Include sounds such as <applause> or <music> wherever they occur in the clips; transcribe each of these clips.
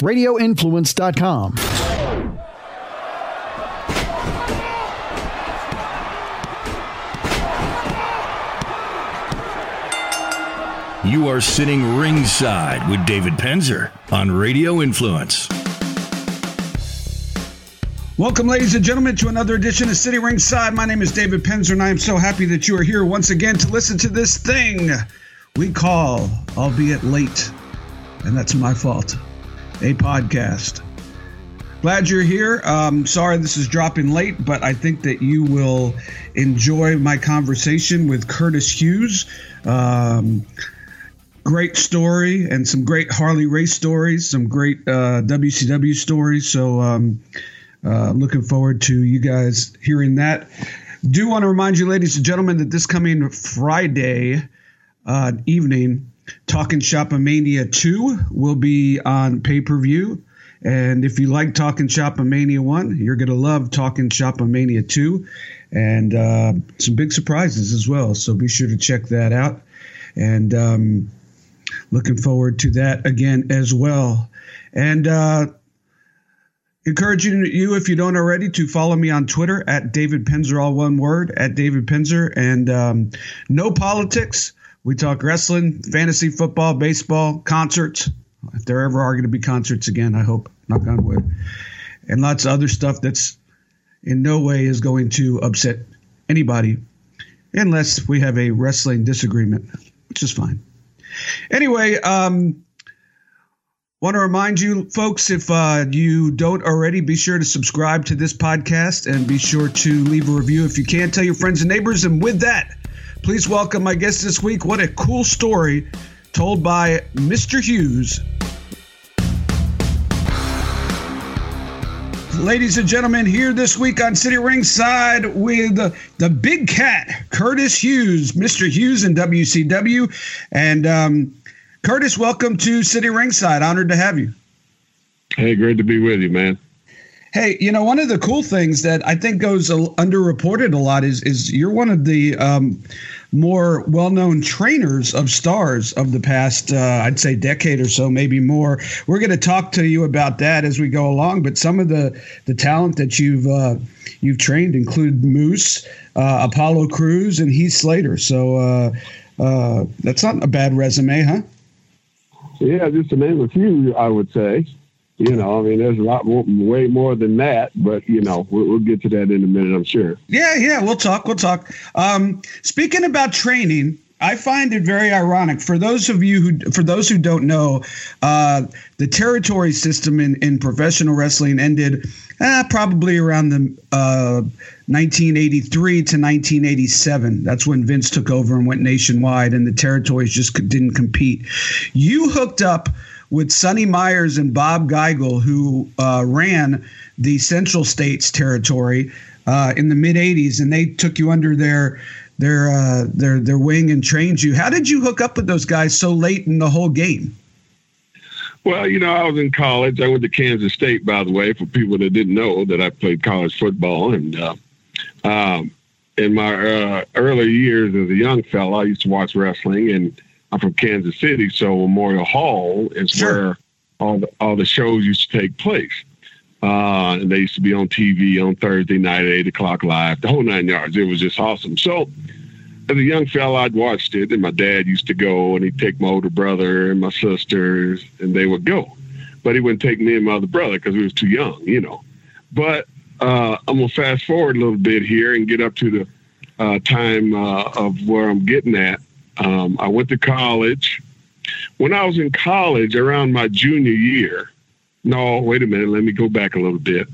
RadioInfluence.com. You are sitting ringside with David Penzer on Radio Influence. Welcome, ladies and gentlemen, to another edition of Sitting Ringside. My name is David Penzer, and I am so happy that you are here once again to listen to this thing we call, albeit late, and that's my fault, a podcast. Glad you're here. Um, sorry this is dropping late, but I think that you will enjoy my conversation with Curtis Hughes. Um, great story and some great Harley Race stories, some great uh, WCW stories. So um, uh, looking forward to you guys hearing that. Do want to remind you, ladies and gentlemen, that this coming Friday uh, evening, Talking Shopomania 2 will be on pay per view. And if you like Talking Shopomania 1, you're going to love Talking Shopomania 2 and uh, some big surprises as well. So be sure to check that out. And um, looking forward to that again as well. And uh, encouraging you, if you don't already, to follow me on Twitter at David Penzer, all one word, at David Penzer. And um, no politics. We talk wrestling, fantasy football, baseball, concerts. If there ever are going to be concerts again, I hope, knock on wood. And lots of other stuff that's in no way is going to upset anybody unless we have a wrestling disagreement, which is fine. Anyway, um, want to remind you folks if uh, you don't already be sure to subscribe to this podcast and be sure to leave a review if you can tell your friends and neighbors and with that please welcome my guest this week what a cool story told by mr hughes ladies and gentlemen here this week on sitting ringside with the big cat curtis hughes mr hughes in wcw and um, Curtis, welcome to Sitting Ringside. Honored to have you. Hey, great to be with you, man. Hey, you know, one of the cool things that I think goes underreported a lot is is you're one of the um, more well-known trainers of stars of the past, uh, I'd say, decade or so, maybe more. We're going to talk to you about that as we go along. But some of the the talent that you've uh, you've trained include Moose, uh, Apollo Crews, and Heath Slater. So uh, uh, that's not a bad resume, huh? Yeah, just to name a few, I would say. You know, I mean, there's a lot more, way more than that, but you know, we'll, we'll, get to that in a minute, I'm sure. Yeah, yeah, we'll talk. We'll talk. Um, speaking about training, I find it very ironic for those of you who, for those who don't know, uh, the territory system in, in professional wrestling ended uh, probably around the uh, 1983 to 1987. That's when Vince took over and went nationwide, and the territories just didn't compete. You hooked up with Sonny Myers and Bob Geigel, who uh, ran the Central States territory uh, in the mid 80s, and they took you under their their uh, their their wing and trained you. How did you hook up with those guys so late in the whole game? Well, you know, I was in college. I went to Kansas State, by the way, for people that didn't know that I played college football. And uh, um, in my uh, early years as a young fella, I used to watch wrestling, and I'm from Kansas City, so Memorial Hall is sure. where all the all the shows used to take place. Uh, and they used to be on TV on Thursday night at eight o'clock live, the whole nine yards. It was just awesome. So as a young fella, I'd watched it, and my dad used to go, and he'd take my older brother and my sisters, and they would go. But he wouldn't take me and my other brother because we was too young, you know. But uh, I'm gonna fast forward a little bit here and get up to the uh, time uh, of where I'm getting at. Um, I went to college. When I was in college, around my junior year, no, wait a minute, let me go back a little bit.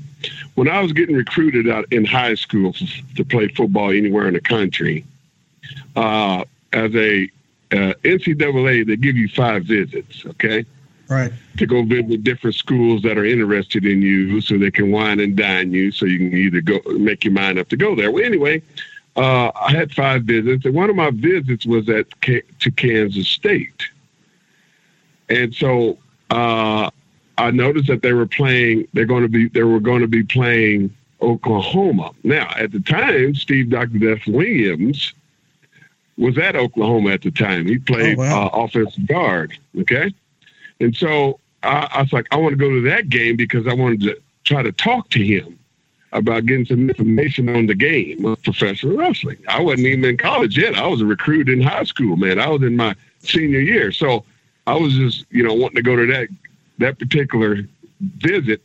When I was getting recruited out in high school to play football anywhere in the country, uh, as a uh, NCAA, they give you five visits, okay? Right. To go visit different schools that are interested in you so they can wine and dine you so you can either go make your mind up to go there. Well, anyway, uh, I had five visits, and one of my visits was at to Kansas State. And so uh, I noticed that they were playing, they're going to be, they were going to be playing Oklahoma. Now, at the time, Steve Dr. Death Williams was at Oklahoma at the time. He played oh, wow. uh, offensive guard. Okay. And so I, I was like, I want to go to that game because I wanted to try to talk to him about getting some information on the game of professional wrestling. I wasn't even in college yet. I was a recruit in high school, man. I was in my senior year. So I was just, you know, wanting to go to that that particular visit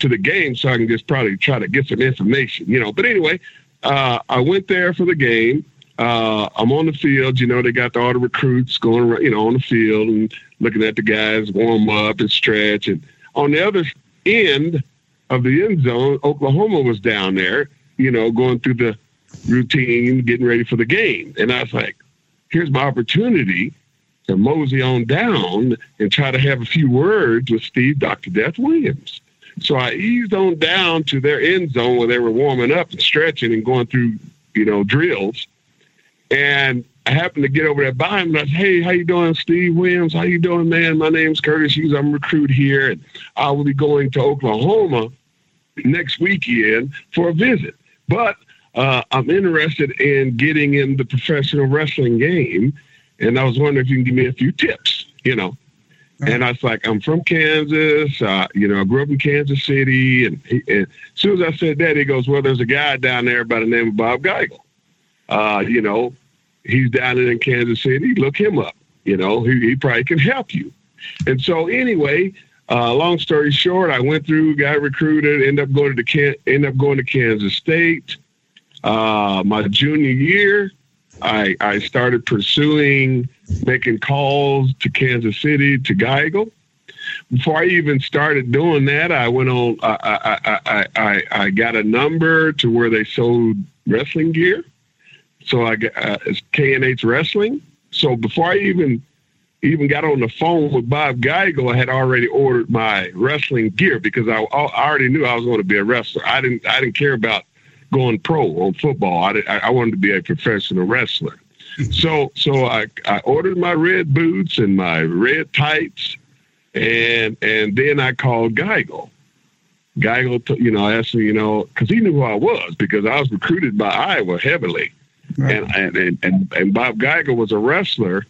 to the game so I can just probably try to get some information, you know. But anyway, uh, I went there for the game. Uh, I'm on the field. You know, they got all the recruits going around, you know, on the field and looking at the guys warm up and stretch. And on the other end of the end zone, Oklahoma was down there, you know, going through the routine, getting ready for the game. And I was like, here's my opportunity to mosey on down and try to have a few words with Steve Dr. Death Williams. So I eased on down to their end zone where they were warming up and stretching and going through, you know, drills. And I happened to get over there by him and I said, Hey, how you doing, Steve Williams? How you doing, man? My name's Curtis Hughes. I'm a recruit here and I will be going to Oklahoma next weekend for a visit. But uh, I'm interested in getting in the professional wrestling game. And I was wondering if you can give me a few tips, you know. And I was like, I'm from Kansas. Uh, you know, I grew up in Kansas City. And, he, and, as soon as I said that, he goes, Well, there's a guy down there by the name of Bob Geigel. Uh, you know, he's down in Kansas City. Look him up. You know, he, he probably can help you. And so, anyway, uh, long story short, I went through, got recruited, ended up going to ended up going to Kansas State. Uh, my junior year, I, I started pursuing making calls to Kansas City to Geigel. Before I even started doing that, I went on. I I, I, I, I got a number to where they sold wrestling gear. So I got uh, K and H Wrestling. So before I even even got on the phone with Bob Geigel, I had already ordered my wrestling gear because I, I already knew I was going to be a wrestler. I didn't I didn't care about going pro on football. I, I wanted to be a professional wrestler. <laughs> So so I, I ordered my red boots and my red tights, and and then I called Geigel. Geigel, you know, asked me, you know, because he knew who I was because I was recruited by Iowa heavily, right. and, and and and Bob Geigel was a wrestler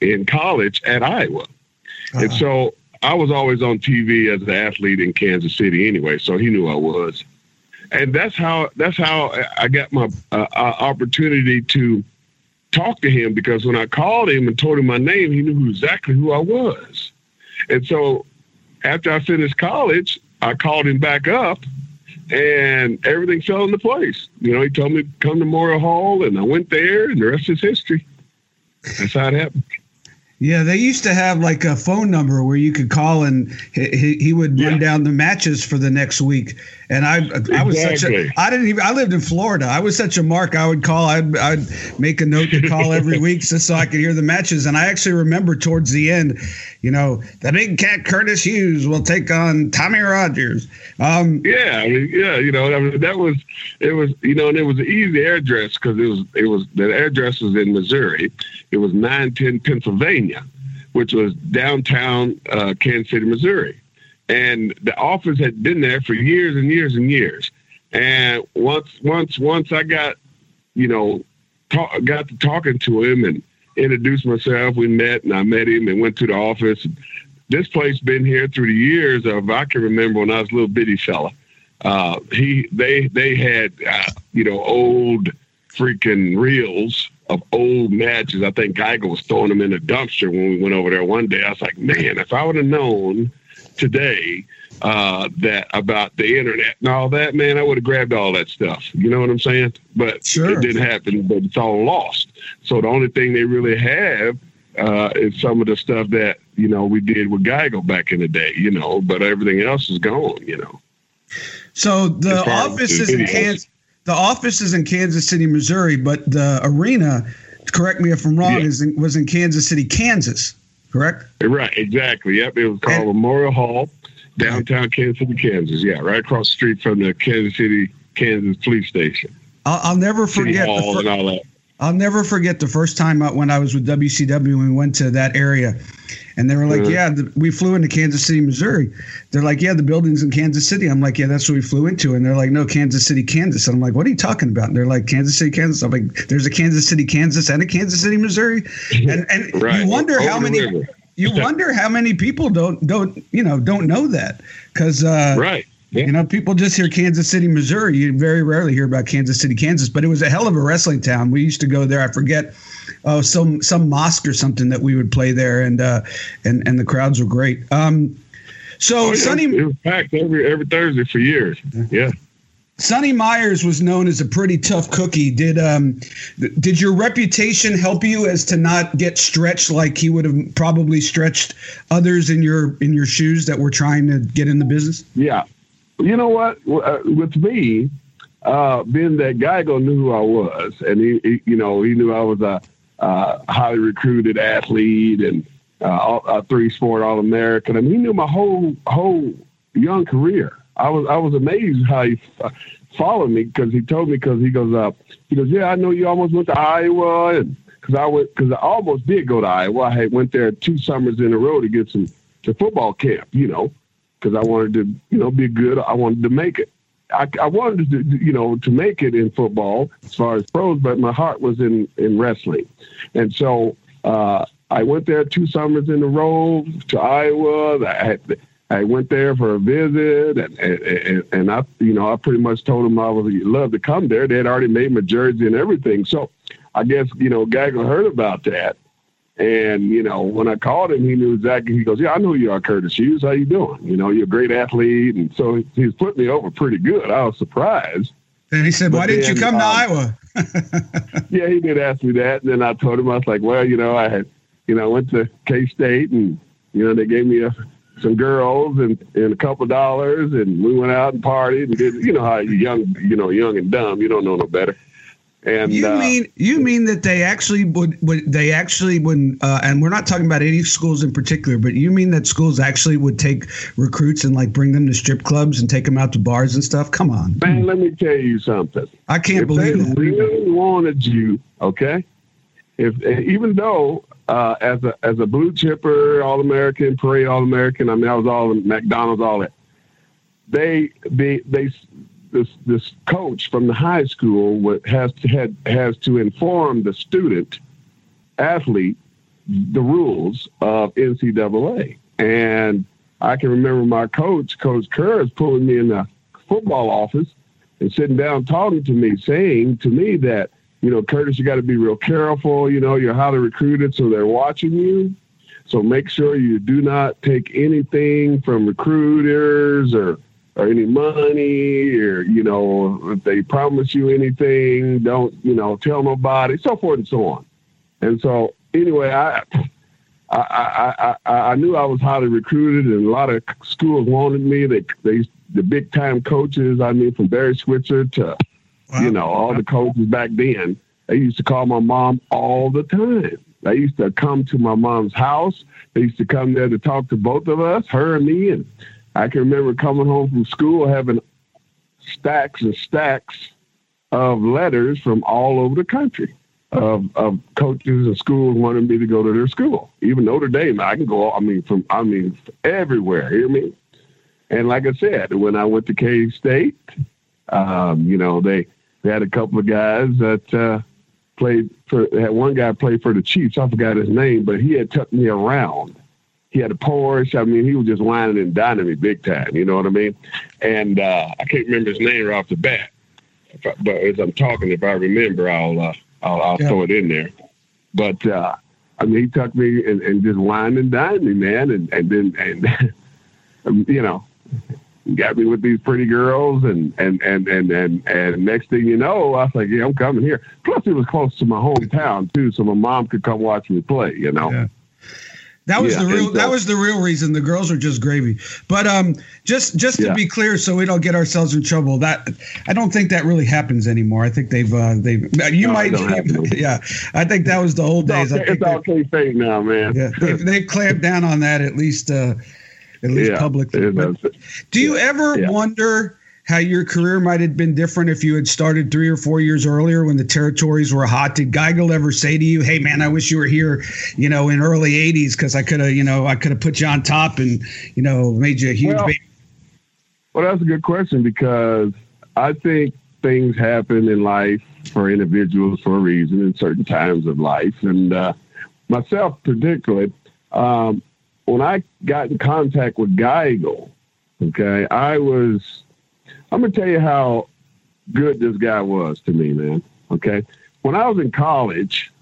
in college at Iowa, uh-huh. and so I was always on TV as an athlete in Kansas City anyway, so he knew I was and that's how that's how I got my uh, uh, opportunity to talk to him because when I called him and told him my name, he knew exactly who I was. And so after I finished college, I called him back up and everything fell into place. You know, he told me to come to Memorial Hall and I went there and the rest is history. That's how it happened. Yeah, they used to have like a phone number where you could call and he, he would yeah. run down the matches for the next week. And I, I was exactly. such a, I didn't even, I lived in Florida. I was such a mark. I would call, I'd, I'd make a note to call every <laughs> week just so I could hear the matches. And I actually remember towards the end, you know, the big cat Curtis Hughes will take on Tommy Rogers. Um, yeah, I mean, yeah, you know, I mean, that was, it was, you know, and it was an easy address because it was, it was, the address was in Missouri. It was 910 Pennsylvania, which was downtown uh, Kansas City, Missouri and the office had been there for years and years and years. And once, once, once I got, you know, talk, got to talking to him and introduced myself, we met, and I met him and went to the office. This place been here through the years of I can remember when I was a little bitty fella. Uh, he, they, they had, uh, you know, old freaking reels of old matches. I think Geigel was throwing them in a dumpster when we went over there one day. I was like, man, if I would have known today uh, that about the internet and all that, man, I would have grabbed all that stuff. You know what I'm saying? But sure. it didn't happen. But it's all lost. So the only thing they really have uh, is some of the stuff that you know we did with Geigel back in the day. You know, but everything else is gone. You know. So the office is in Kansas. The office is in Kansas City, Missouri, but the arena, correct me if I'm wrong, yeah. is in, was in Kansas City, Kansas correct? Right, exactly. Yep, it was called and, Memorial Hall, downtown Kansas City, Kansas. Yeah, right across the street from the Kansas City, Kansas police station. I'll, I'll never forget the fir- and all that. I'll never forget the first time when I was with WCW and we went to that area. And they were like, mm-hmm. yeah, the, we flew into Kansas City, Missouri. They're like, yeah, the building's in Kansas City. I'm like, yeah, that's what we flew into. And they're like, no, Kansas City, Kansas. And I'm like, what are you talking about? And they're like, Kansas City, Kansas. I'm like, there's a Kansas City, Kansas and a Kansas City, Missouri. <laughs> And, and right. you wonder how many. you wonder how many people don't don't you know don't know that because uh, right. Yeah. You know, people just hear Kansas City, Missouri. You very rarely hear about Kansas City, Kansas, but it was a hell of a wrestling town. We used to go there. I forget, oh, some some mosque or something that we would play there, and uh, and and the crowds were great. Um, so Oh, yeah. Sonny it was packed every every Thursday for years. Yeah. Sonny Myers was known as a pretty tough cookie. Did um, did your reputation help you as to not get stretched like he would have probably stretched others in your in your shoes that were trying to get in the business? Yeah. You know what? Uh, With me, uh, being that Geigel knew who I was, and he, he you know, he knew I was a uh, highly recruited athlete and uh, a three sport All American. I mean, he knew my whole whole young career. I was I was amazed how he uh, followed me because he told me because he goes up. he goes, yeah, I know you almost went to Iowa and because I went because I almost did go to Iowa. I had went there two summers in a row to get some to football camp, you know, because I wanted to you know be good. I wanted to make it. I, I wanted to you know to make it in football as far as pros, but my heart was in in wrestling, and so. Uh, I went there two summers in a row to Iowa. I I went there for a visit, and, and and I, you know, I pretty much told them I would love to come there. They had already made my jersey and everything, so I guess you know, Geigel heard about that, and you know, when I called him, he knew exactly. He goes, "Yeah, I know you are, Curtis Hughes. How you doing? You know, you're a great athlete." And so he's put me over pretty good. I was surprised. And he said, But "Why didn't you then, come to um, Iowa?" <laughs> <laughs> yeah, he did ask me that, and then I told him I was like, well, you know, I had, you know, I went to K State, and you know, they gave me a, some girls and and a couple dollars, and we went out and partied and did, you know, how you young, you know, young and dumb, you don't know no better. And You uh, mean you mean that they actually would, would they actually would uh, and we're not talking about any schools in particular, but you mean that schools actually would take recruits and like bring them to strip clubs and take them out to bars and stuff? Come on, man, let me tell you something. I can't if they believe that. really wanted you, okay, if even though uh, as a as a blue chipper, all American, parade all American, I mean, I was all McDonald's, all that. They they they this this coach from the high school has to had has to inform the student athlete the rules of NCAA, and I can remember my coach, Coach is pulling me in the football office and sitting down talking to me, saying to me that, you know, Curtis, you got to be real careful. You know, you're highly recruited, so they're watching you. So make sure you do not take anything from recruiters or or any money or you know if they promise you anything, don't you know tell nobody, so forth and so on. And so anyway, I. I, I, I, I knew I was highly recruited, and a lot of schools wanted me. They, they, the big time coaches. I mean, from Barry Switzer to, you know, all the coaches back then. They used to call my mom all the time. They used to come to my mom's house. They used to come there to talk to both of us, her and me. And I can remember coming home from school having stacks and stacks of letters from all over the country of, of coaches and schools wanting me to go to their school. Even Notre Dame, I can go. I mean, from I mean everywhere. Hear me? And like I said, when I went to K State, um, you know they they had a couple of guys that uh, played for. Had one guy played for the Chiefs. I forgot his name, but he had took me around. He had a Porsche. I mean, he was just whining and dining me big time. You know what I mean? And uh, I can't remember his name right off the bat. If I, but as I'm talking, if I remember, I'll uh, I'll, I'll Yeah. throw it in there. But uh, I mean, he took me and, and just whined and dined me, man, and and then and <laughs> um, you know, got me with these pretty girls, and and and and and and next thing you know, I was like, yeah, I'm coming here. Plus, it was close to my hometown too, so my mom could come watch me play. You know. Yeah. That was Yeah, the real. so- that was the real reason. The girls are just gravy. But um, just just to Yeah. be clear, so we don't get ourselves in trouble. That I don't think that really happens anymore. I think they've uh, they've you No, might <laughs> yeah. I think that was the old days. I It's think all, they, it's all K-State now, man. yeah, they, they clamped down on that at least uh, at least yeah, publicly. But do you ever wonder how your career might have been different if you had started three or four years earlier when the territories were hot? Did Geigel ever say to you, "Hey, man, I wish you were here, you know, in early '80s because I could have, you know, I could have put you on top and, you know, made you a huge Well, baby." Well, that's a good question because I think things happen in life for individuals for a reason in certain times of life. And uh, myself, particularly, um, when I got in contact with Geigel, okay, I was, I'm to tell you how good this guy was to me, man. Okay. When I was in college,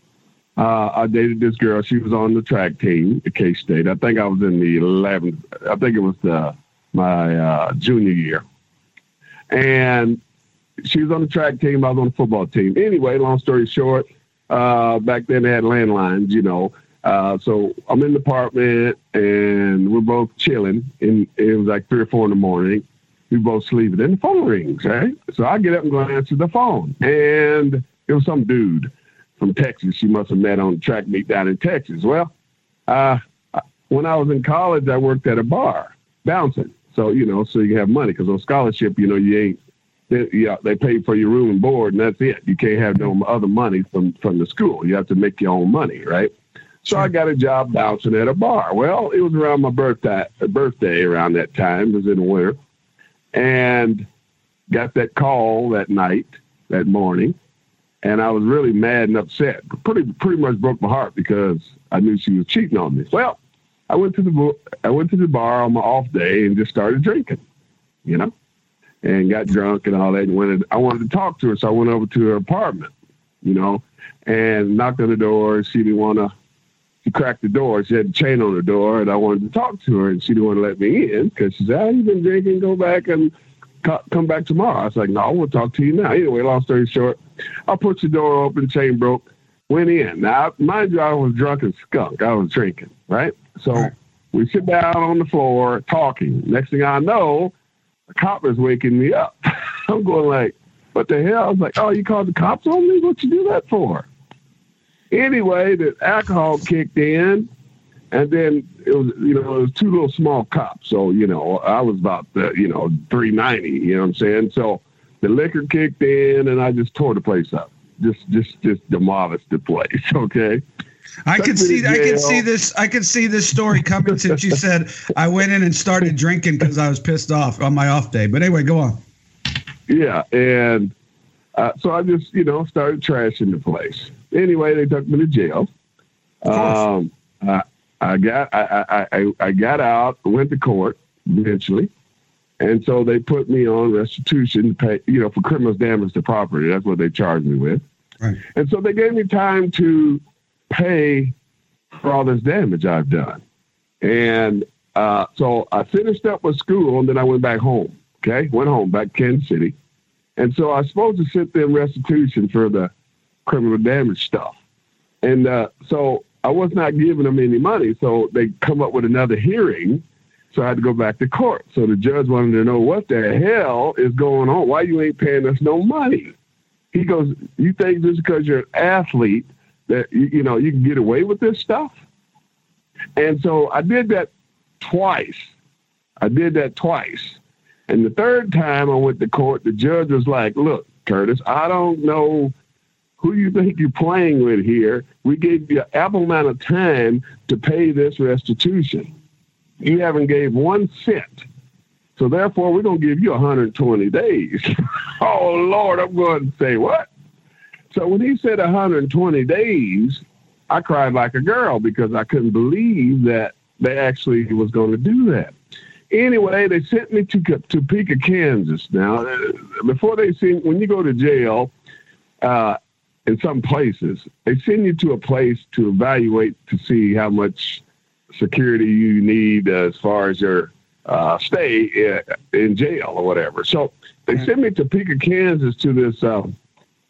uh, I dated this girl. She was on the track team at K State. I think I was in the 11th. I think it was the, my uh, junior year. And she was on the track team. I was on the football team. Anyway, long story short, uh, back then they had landlines, you know. Uh, so I'm in the apartment and we're both chilling. And it was like three or four in the morning. We both sleeping. And the phone rings, right? So I get up and go answer the phone. And it was some dude from Texas. She must have met on track meet down in Texas. Well, uh, when I was in college, I worked at a bar bouncing. So, you know, so you have money because on scholarship, you know, you ain't, they, yeah, they pay for your room and board and that's it. You can't have no other money from, from the school. You have to make your own money, right? So I got a job bouncing at a bar. Well, it was around my birthday, birthday around that time. It was in the winter. And got that call that night, that morning and I was really mad and upset. Pretty pretty much broke my heart because I knew she was cheating on me. Well, I went to the I went to the bar on my off day and just started drinking, you know, and got drunk and all that. And wanted I wanted to talk to her, so I went over to her apartment, you know, and knocked on the door. She didn't want to. She cracked the door. She had a chain on the door, and I wanted to talk to her, and she didn't want to let me in because she said, "Oh, you've been drinking. Go back and come back tomorrow." I was like, "No, I want to talk to you now." Anyway, long story short, I put the door open, chain broke, went in. Now, mind you, I was drunk as skunk. I was drinking, right? So we sit down on the floor talking. Next thing I know, the cop is waking me up. <laughs> I'm going like, what the hell? I was like, oh, you called the cops on me? What you do that for? Anyway, the alcohol kicked in, and then it was, you know, it was two little small cops. So, you know, I was about, the, you know, 390, you know what I'm saying? So the liquor kicked in, and I just tore the place up. Just, just, just demolished the place. <laughs> Okay. I can see, I can see this, I can see this story coming since you said I went in and started drinking because I was pissed off on my off day. But anyway, go on. Yeah, and uh, so I just, you know, started trashing the place. Anyway, they took me to jail. Um, I, I got, I, I, I got out, went to court eventually. And so they put me on restitution, pay, you know, for criminal damage to property. That's what they charged me with. Right. And so they gave me time to pay for all this damage I've done. And uh, so I finished up with school and then I went back home. Okay. Went home back to Kansas City. And so I was supposed to sit them restitution for the criminal damage stuff. And uh, so I was not giving them any money. So they come up with another hearing so I had to go back to court. So the judge wanted to know what the hell is going on. Why you ain't paying us no money? He goes, you think just because you're an athlete that you, you know you can get away with this stuff? And so I did that twice. I did that twice. And the third time I went to court, the judge was like, look, Curtis, I don't know who you think you're playing with here. We gave you ample amount of time to pay this restitution you haven't gave one cent. So therefore, we're going to give you 120 days. <laughs> oh, Lord, I'm going to say what? So when he said 120 days, I cried like a girl because I couldn't believe that they actually was going to do that. Anyway, they sent me to Topeka, Kansas. Now, uh, before they send, when you go to jail, uh, in some places, they send you to a place to evaluate to see how much security you need as far as your uh, stay in, in, jail or whatever. So they sent me to Topeka, Kansas, to this uh,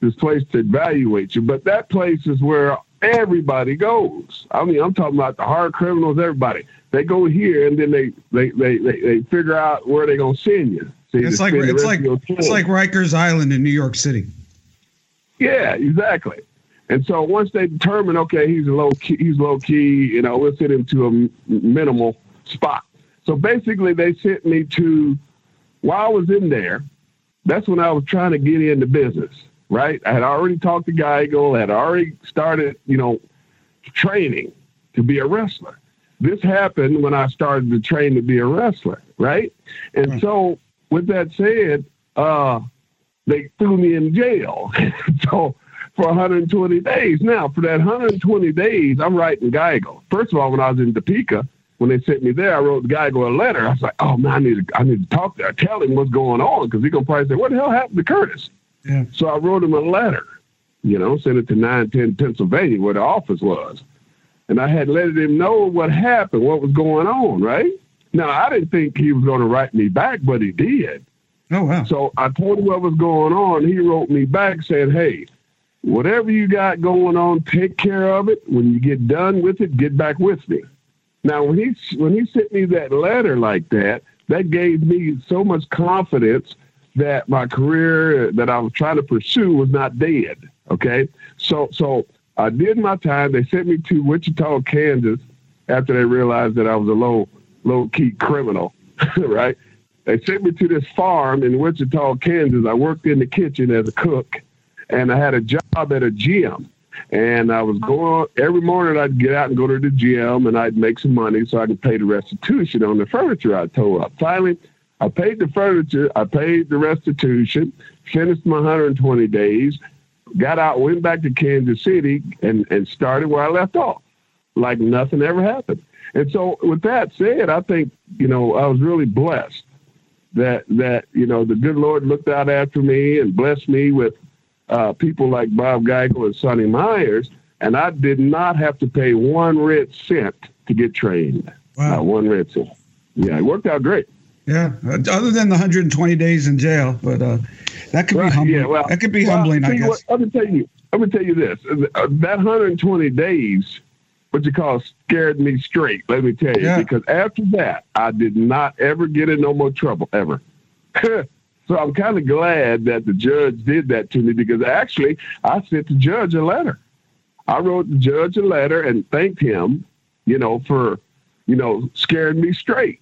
this place to evaluate you. But that place is where everybody goes. I mean, I'm talking about the hard criminals. Everybody they go here and then they they they they, they figure out where they're gonna send you. So it's like it's like it's like Rikers Island in New York City. Yeah, exactly. And so once they determine, okay, he's low key, he's low key, you know, we'll send him to a minimal spot. So basically, they sent me to while I was in there. That's when I was trying to get into business. Right, I had already talked to Geigel, had already started, you know, training to be a wrestler. This happened when I started to train to be a wrestler. Right, and so with that said, uh, they threw me in jail. <laughs> so for 120 days. Now, for that 120 days, I'm writing Geigel. First of all, when I was in Topeka, when they sent me there, I wrote Geigel a letter. I was like, oh man, I need to, I need to talk to him, tell him what's going on because he's gonna probably say, what the hell happened to Curtis? Yeah. So I wrote him a letter, you know, sent it to 910 Pennsylvania where the office was. And I had let him know what happened, what was going on, right? Now, I didn't think he was going to write me back, but he did. Oh, wow. So I told him what was going on. He wrote me back said, hey, whatever you got going on, take care of it. When you get done with it, get back with me. Now, when he when he sent me that letter like that, that gave me so much confidence that my career that I was trying to pursue was not dead. Okay, so so I did my time. They sent me to Wichita, Kansas, after they realized that I was a low low key criminal. <laughs> right? They sent me to this farm in Wichita, Kansas. I worked in the kitchen as a cook, and I had a job at a gym. And I was going every morning. I'd get out and go to the gym, and I'd make some money so I could pay the restitution on the furniture I tore up. Finally, I paid the furniture. I paid the restitution. Finished my 120 days. Got out, went back to Kansas City, and and started where I left off, like nothing ever happened. And so, with that said, I think you know I was really blessed that that you know the good Lord looked out after me and blessed me with uh, people like Bob Geigel and Sonny Myers, and I did not have to pay one red cent to get trained. Wow. Not one red cent. Yeah, it worked out great. Yeah, other than the 120 days in jail, but uh, that could be humbling. Yeah, well, that could be well, humbling, I guess. What, let me tell you. Let me tell you this: uh, that 120 days, what you call scared me straight. Let me tell you, yeah. because after that, I did not ever get in no more trouble ever. <laughs> So I'm kind of glad that the judge did that to me because actually I sent the judge a letter. I wrote the judge a letter and thanked him, you know, for, you know, scaring me straight.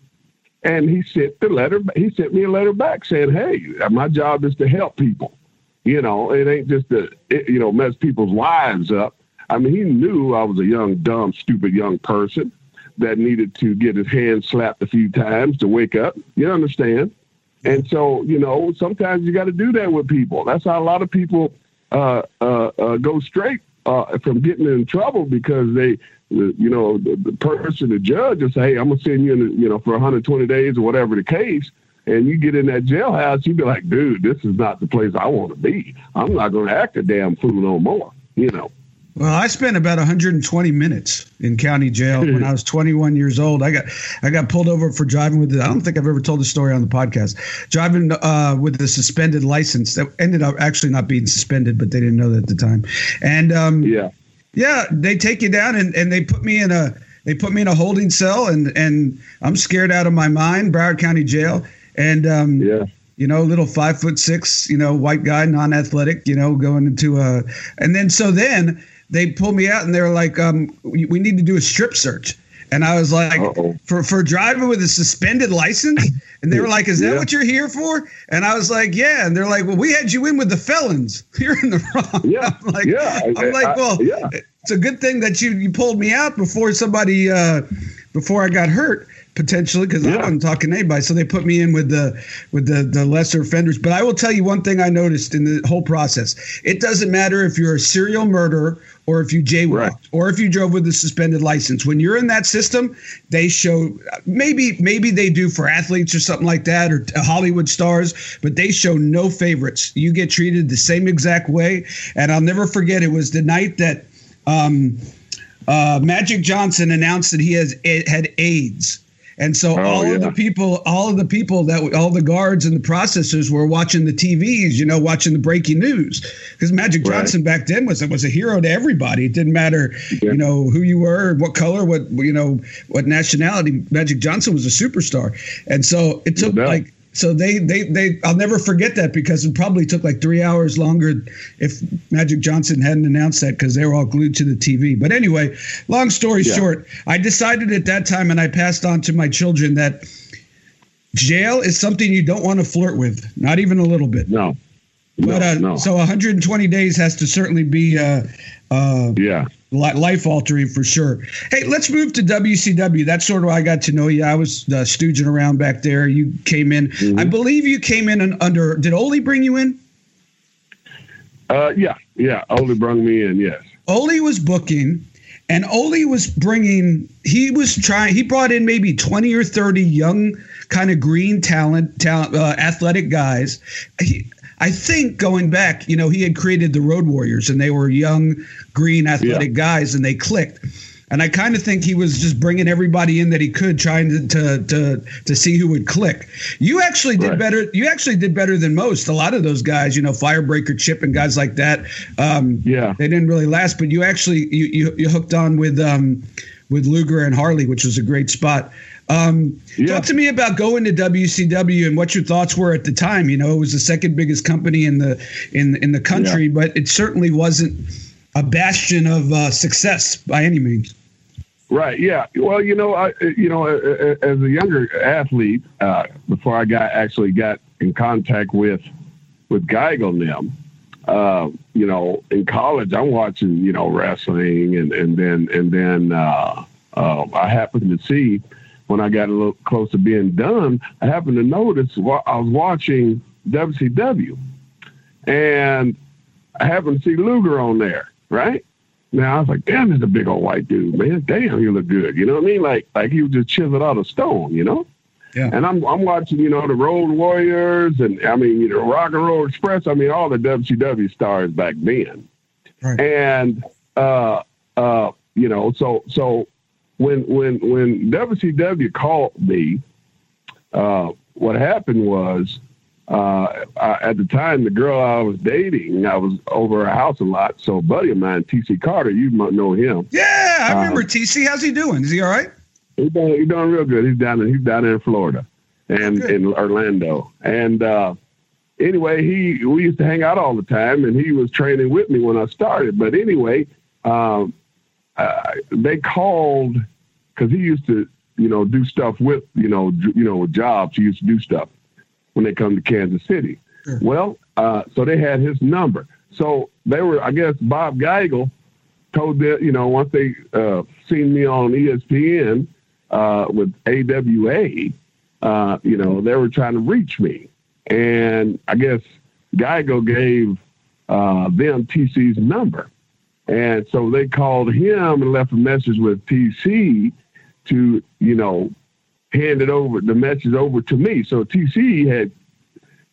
And he sent the letter. He sent me a letter back saying, "Hey, my job is to help people. You know, it ain't just to, you know, mess people's lives up. I mean, he knew I was a young, dumb, stupid young person that needed to get his hand slapped a few times to wake up. You understand? And so, you know, sometimes you got to do that with people. That's how a lot of people uh, uh, uh, go straight uh, from getting in trouble because they, you know, the, the person, the judge, will say, "Hey, I'm gonna send you, in, you know, for 120 days or whatever the case." And you get in that jailhouse, you be like, "Dude, this is not the place I want to be. I'm not gonna act a damn fool no more." You know. Well, I spent about 120 minutes in county jail when <laughs> I was 21 years old. I got I got pulled over for driving with. The, I don't think I've ever told the story on the podcast. Driving uh, with a suspended license that ended up actually not being suspended, but they didn't know that at the time. And um, yeah, yeah, they take you down and, and they put me in a they put me in a holding cell and and I'm scared out of my mind, Broward County Jail. And um, yeah you know, little five foot six, you know, white guy, non athletic, you know, going into a, and then so then they pulled me out and they were like, um, we, we need to do a strip search. And I was like, for for driving with a suspended license. And they were <laughs> like, "Is that yeah. what you're here for?" And I was like, "Yeah." And they're like, "Well, we had you in with the felons. <laughs> You're in the wrong." Yeah, I'm like, yeah. I'm like, well, I, yeah. it's a good thing that you you pulled me out before somebody uh, before I got hurt potentially because yeah. I wasn't talking to anybody. So they put me in with the with the the lesser offenders. But I will tell you one thing I noticed in the whole process: it doesn't matter if you're a serial murderer or if you jaywalked right. or if you drove with a suspended license. When you're in that system, they show maybe maybe they do for athletes or something like that or Hollywood stars, but they show no favorites. You get treated the same exact way. And I'll never forget it was the night that. Um, uh, Magic Johnson announced that he has had AIDS and so oh, all yeah. of the people, all of the people that all the guards and the processors were watching the TVs, you know, watching the breaking news. Because Magic right. Johnson back then was was a hero to everybody. It didn't matter, yeah. you know, who you were, what color, what you know, what nationality. Magic Johnson was a superstar. And so it took no like so they they they I'll never forget that because it probably took like three hours longer if Magic Johnson hadn't announced that because they were all glued to the TV. But anyway, long story yeah. short, I decided at that time and I passed on to my children that jail is something you don't want to flirt with, not even a little bit. No. But uh, no. so 120 days has to certainly be uh, uh, yeah life altering for sure. Hey, let's move to WCW. That's sort of how I got to know you. I was uh, stooging around back there. You came in. Mm-hmm. I believe you came in under. Did Ole bring you in? Uh, yeah, yeah. Ole brung me in. Yes. Ole was booking, and Ole was bringing. He was trying. He brought in maybe twenty or thirty young, kind of green talent, talent, uh, athletic guys. He, I think going back, you know, he had created the Road Warriors, and they were young, green, athletic yeah. guys, and they clicked. And I kind of think he was just bringing everybody in that he could, trying to to to, to see who would click. You actually did right. better. You actually did better than most. A lot of those guys, you know, Firebreaker Chip and guys like that. Um, yeah, they didn't really last, but you actually you you, you hooked on with um, with Luger and Harley, which was a great spot. Um, yeah. Talk to me about going to WCW and what your thoughts were at the time. You know, it was the second biggest company in the in in the country, yeah. but it certainly wasn't a bastion of uh, success by any means. Right. Yeah. Well, you know, I you know, as a younger athlete, uh, before I got actually got in contact with with Geigel and them, uh, you know, in college, I'm watching you know wrestling, and and then and then uh, uh, I happened to see when I got a little close to being done, I happened to notice while I was watching WCW, and I happened to see Luger on there, right? Now I was like, damn, this is a big old white dude, man. Damn, you look good. You know what I mean? Like like he was just chiseled out of stone, you know? Yeah. And I'm I'm watching, you know, the Road Warriors and I mean, you know, Rock and Roll Express. I mean, all the WCW stars back then. Right. And uh uh, you know, so so when when when WCW called me, uh, what happened was uh, I, at the time, the girl I was dating, I was over her house a lot. So, a buddy of mine, TC Carter, you might know him. Yeah, I remember uh, TC. How's he doing? Is he all right? He's doing, he's doing real good. He's down in he's down in Florida and in Orlando. And uh, anyway, he we used to hang out all the time, and he was training with me when I started. But anyway, um, uh, they called because he used to, you know, do stuff with, you know, you know, jobs. He used to do stuff when they come to Kansas City. Sure. Well, uh, so they had his number. So they were, I guess, Bob Geigel told them, you know, once they uh, seen me on ESPN uh, with AWA, uh, you know, they were trying to reach me, and I guess Geigel gave uh, them TC's number, and so they called him and left a message with TC to, you know, hand it over the message over to me. So TC had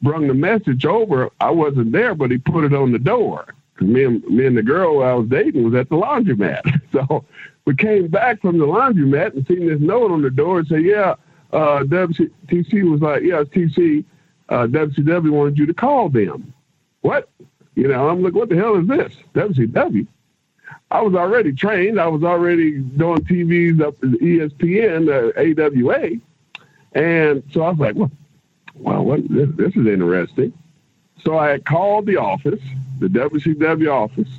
brung the message over. I wasn't there, but he put it on the door. Me and me and the girl I was dating was at the laundromat. <laughs> So we came back from the laundromat and seen this note on the door and said, "Yeah, uh, was like, yeah, TC, uh, WCW wanted you to call them." What? You know, I'm like, what the hell is this? WCW. I was already trained. I was already doing TVs up at ESPN, uh, AWA. And so I was like, well, well what, this, this is interesting. So I called the office, the WCW office.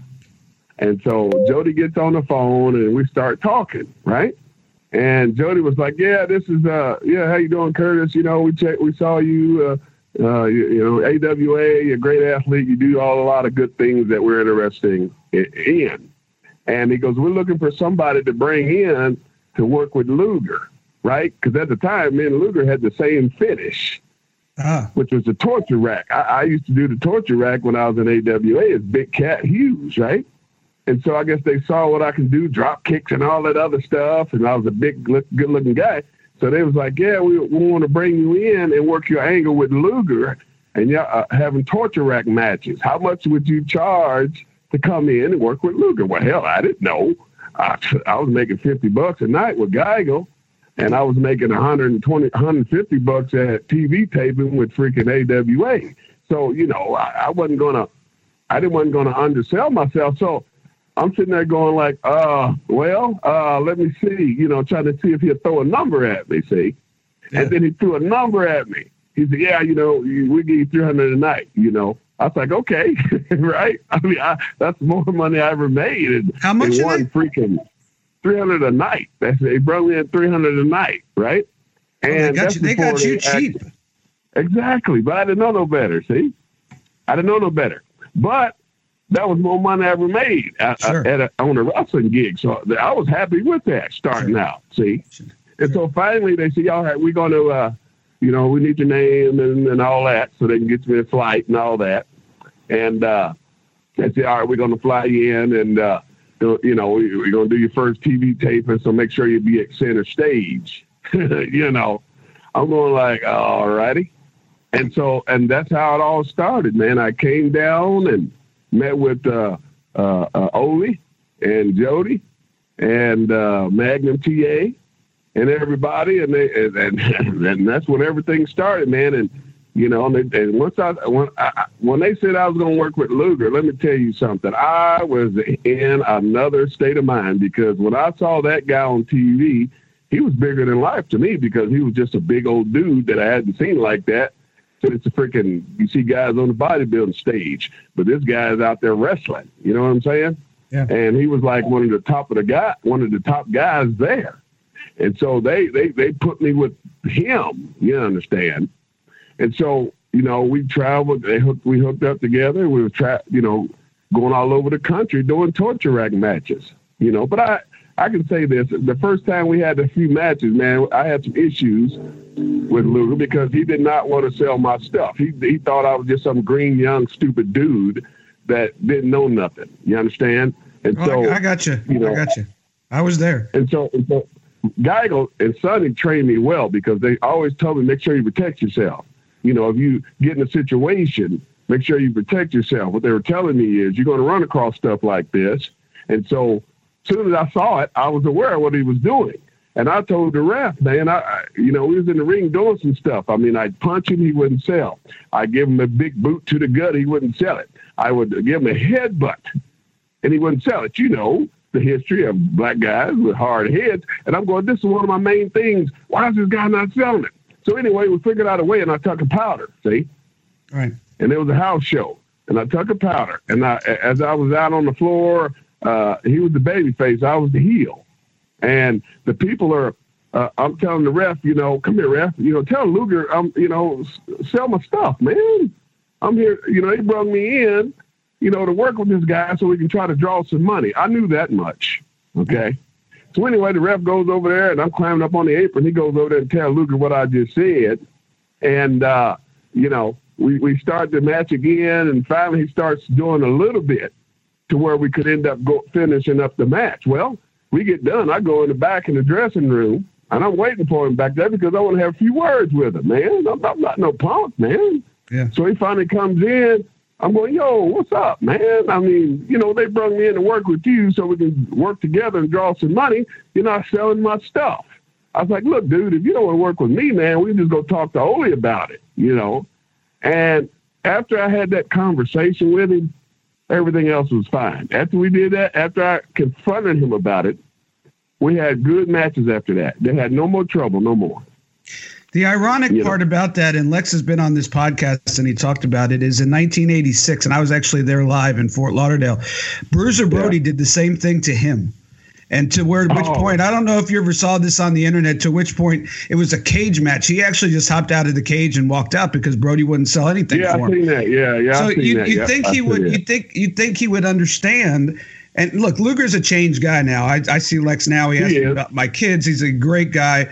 And so Jody gets on the phone and we start talking, right? And Jody was like, "Yeah, this is uh, yeah, how you doing, Curtis? You know, we check, we saw you, uh, uh, you, you know, AWA, you're a great athlete. You do all a lot of good things that we're interested in." And he goes, We're looking for somebody to bring in to work with Luger, right? Because at the time, me and Luger had the same finish, ah. which was the torture rack. I, I, used to do the torture rack when I was in AWA It's Big Cat Hughes, right? And so I guess they saw what I can do, drop kicks and all that other stuff. And I was a big, good looking guy. So they was like, yeah, we, we want to bring you in and work your angle with Luger and yeah, uh, having torture rack matches. How much would you charge to come in and work with Luger. Well, hell, I didn't know. I, I was making 50 bucks a night with Geigel, and I was making 120, 150 bucks at TV taping with freaking AWA. So, you know, I, I wasn't going to, I didn't wasn't going to undersell myself. So I'm sitting there going like, uh, well, uh, let me see, you know, trying to see if he'll throw a number at me, see? Yeah. And then he threw a number at me. He said, yeah, you know, we give you 300 a night, you know. I was like, okay, <laughs> right? I mean, I, that's more money I ever made. In, How much? In one freaking three hundred a night. That's they brought me in three hundred a night, right? And oh, they got you, they got you cheap. exactly, but I didn't know no better. See, I didn't know no better. But that was more money I ever made at, sure. at a, on a wrestling gig. So uh, I was happy with that starting sure. out. See, sure. and so finally they said, "All right, we're going to." Uh, you know, we need your name and, and all that so they can get you a flight and all that. And uh, They said, all right, we're going to fly you in and, uh, you know, we're going to do your first TV taping, so make sure you be at center stage. <laughs> you know, I'm going like, all righty. And so, and that's how it all started, man. I came down and met with uh, uh, uh, Ole and Jody and uh, Magnum TA and everybody, and they and, and, <laughs> and that's when everything started, man. And you know, and, they, and once I when I, when they said I was going to work with Luger, let me tell you something. I was in another state of mind because when I saw that guy on TV, he was bigger than life to me because he was just a big old dude that I hadn't seen like that. So it's a freaking you see guys on the bodybuilding stage, but this guy is out there wrestling. You know what I'm saying? Yeah. And he was like one of the top of the guy, one of the top guys there. And so they they they put me with him. You understand? And so you know we traveled. They hooked we hooked up together. We were tra- you know going all over the country doing torture rack matches. You know, but I I can say this: the first time we had a few matches, man, I had some issues with Luger because he did not want to sell my stuff. He he thought I was just some green young stupid dude that didn't know nothing. You understand? And oh, so I, I got you. you know, I got you. I was there. And so, and so Geigel and Sonny trained me well because they always told me make sure you protect yourself. You know, if you get in a situation, make sure you protect yourself. What they were telling me is you're going to run across stuff like this. And so, soon as I saw it, I was aware of what he was doing. And I told the ref, man, I, you know, he was in the ring doing some stuff. I mean, I'd punch him, he wouldn't sell. I'd give him a big boot to the gut, he wouldn't sell it. I would give him a headbutt, and he wouldn't sell it. You know, the history of black guys with hard heads. And I'm going, this is one of my main things. Why is this guy not selling it? So anyway, we figured out a way, and I took a powder. See, right. And it was a house show, and I took a powder, and I, as I was out on the floor, uh, he was the baby face, I was the heel, and the people are. Uh, I'm telling the ref, you know, come here, ref. You know, tell Luger, I'm, you know, sell my stuff, man. I'm here. You know, they brought me in you know, to work with this guy so we can try to draw some money. I knew that much. Okay. So anyway, the ref goes over there and I'm climbing up on the apron. He goes over there and tells Luger what I just said. And, uh, you know, we, we start the match again and finally he starts doing a little bit to where we could end up go, finishing up the match. Well, we get done. I go in the back in the dressing room and I'm waiting for him back there because I want to have a few words with him, man. I'm, I'm not no punk, man. Yeah. So he finally comes in I'm going, yo, what's up, man? I mean, you know, they brought me in to work with you so we can work together and draw some money. You're not selling my stuff. I was like, look, dude, if you don't want to work with me, man, we just go talk to Ole about it, you know. And after I had that conversation with him, everything else was fine. After we did that, after I confronted him about it, we had good matches after that. They had no more trouble, no more. The ironic you part know. about that, and Lex has been on this podcast and he talked about it, is in 1986, and I was actually there live in Fort Lauderdale. Bruiser Brody yeah. did the same thing to him. And to where, which oh. point, I don't know if you ever saw this on the internet, to which point it was a cage match. He actually just hopped out of the cage and walked out because Brody wouldn't sell anything yeah, for him. I've seen that. Yeah, yeah. So you, you think he would, you think, you think he would understand. And look, Luger's a changed guy now. I, I see Lex now. He asks me about my kids. He's a great guy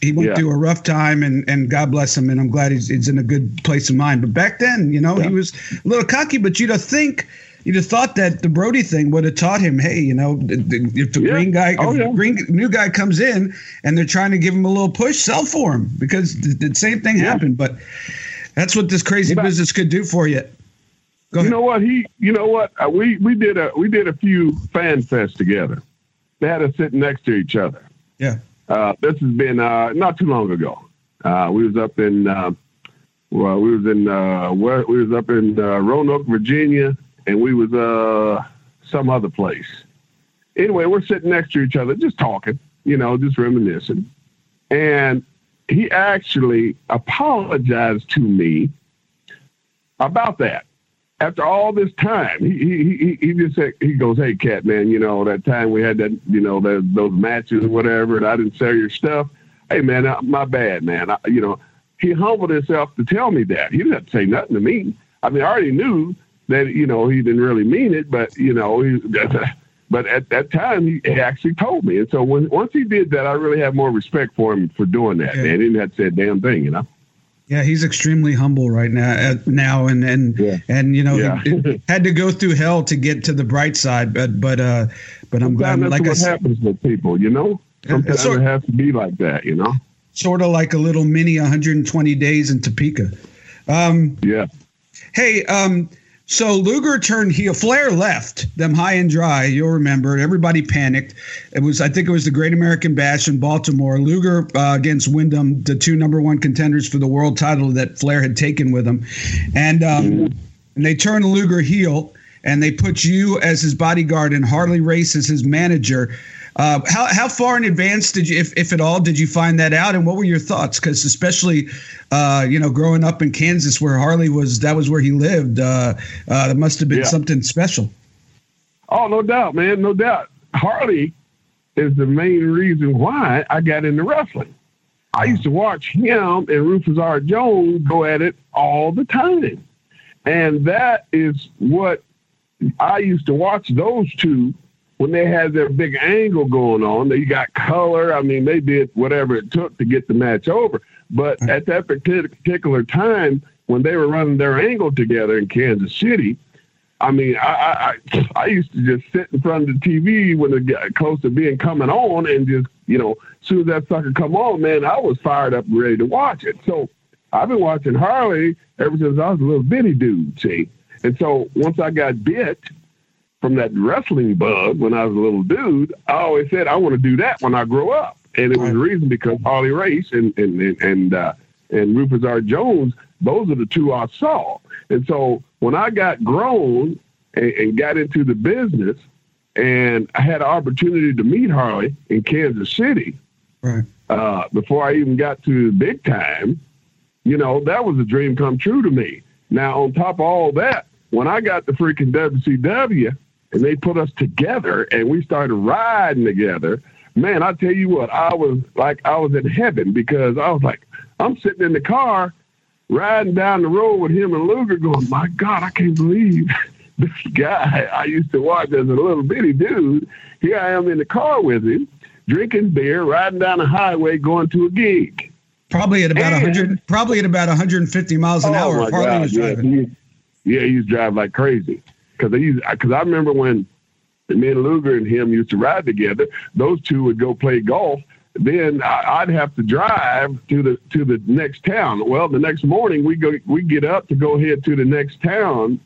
he went yeah. through a rough time and, and God bless him. And I'm glad he's, he's in a good place of mind. But back then, you know, yeah. he was a little cocky, but you'd have think, you'd have thought that the Brody thing would have taught him, hey, you know, if the yeah. green guy, oh, if the green new guy comes in and they're trying to give him a little push, sell for him because the, the same thing happened. But that's what this crazy but, business could do for you. Go you know what he? You know what? Uh, we we did a we did a few fan fests together. They had us sitting next to each other. Yeah. Uh, this has been uh, not too long ago. Uh, we was up in uh, well, we was in uh, we was up in uh, Roanoke, Virginia, and we was some other place. Anyway, we're sitting next to each other, just talking, you know, just reminiscing. And he actually apologized to me about that after all this time, he he he, just said he goes, "Hey, cat man, you know that time we had that you know that those matches or whatever, and I didn't sell your stuff. Hey, man, uh, my bad, man. I, you know." He humbled himself to tell me that. He didn't have to say nothing to me. I mean, I already knew that you know he didn't really mean it, but you know he. <laughs> But at that time, he actually told me, and so when, once he did that, I really have more respect for him for doing that. Man, he didn't have to say a damn thing, you know. Yeah, he's extremely humble right now. Uh, now and and yeah. and you know yeah. <laughs> had to go through hell to get to the bright side. But but uh, but I'm glad. That's like what I, happens with people, you know. Sometimes sort, it has to be like that, you know. Sort of like a little mini 120 days in Topeka. Um, yeah. Hey, um, so Luger turned heel. Flair left them high and dry. You'll remember. Everybody panicked. It was, I think, it was the Great American Bash in Baltimore. Luger uh, against Windham, the two number one contenders for the world title that Flair had taken with him, and um, and they turned Luger heel, and they put you as his bodyguard and Harley Race as his manager. Uh, how how far in advance did you, if if at all, did you find that out, and what were your thoughts? Because especially, uh, you know, growing up in Kansas, where Harley was, that was where he lived. Uh, uh, that must have been yeah. something special. Oh, no doubt, man, no doubt. Harley is the main reason why I got into wrestling. I used to watch him and Rufus R. Jones go at it all the time. And that is what I used to watch those two when they had their big angle going on, they got color. I mean, they did whatever it took to get the match over. But mm-hmm. at that particular time, when they were running their angle together in Kansas City, I mean, I, I I used to just sit in front of the TV when it got close to being coming on, and just you know, as soon as that sucker come on, man, I was fired up and ready to watch it. So I've been watching Harley ever since I was a little bitty dude. See, and so once I got bit, from that wrestling bug when I was a little dude, I always said I want to do that when I grow up, and it was the reason because Harley Race and and and and, uh, and Rufus R. Jones, those are the two I saw, and so when I got grown and, and got into the business, and I had an opportunity to meet Harley in Kansas City, right. uh, before I even got to the big time, you know that was a dream come true to me. Now on top of all that, when I got the freaking WCW and they put us together and we started riding together. Man, I tell you what, I was like I was in heaven because I was like, I'm sitting in the car riding down the road with him and Luger going, My God, I can't believe <laughs> this guy I used to watch as a little bitty dude. Here I am in the car with him, drinking beer, riding down the highway going to a gig. Probably at about and, 100, probably at about 150 miles an oh hour. Was driving. Yeah, he, yeah, he was driving like crazy because because I remember when me and Luger and him used to ride together. Those two would go play golf. Then I'd have to drive to the to the next town. Well, the next morning we go we get up to go head to the next town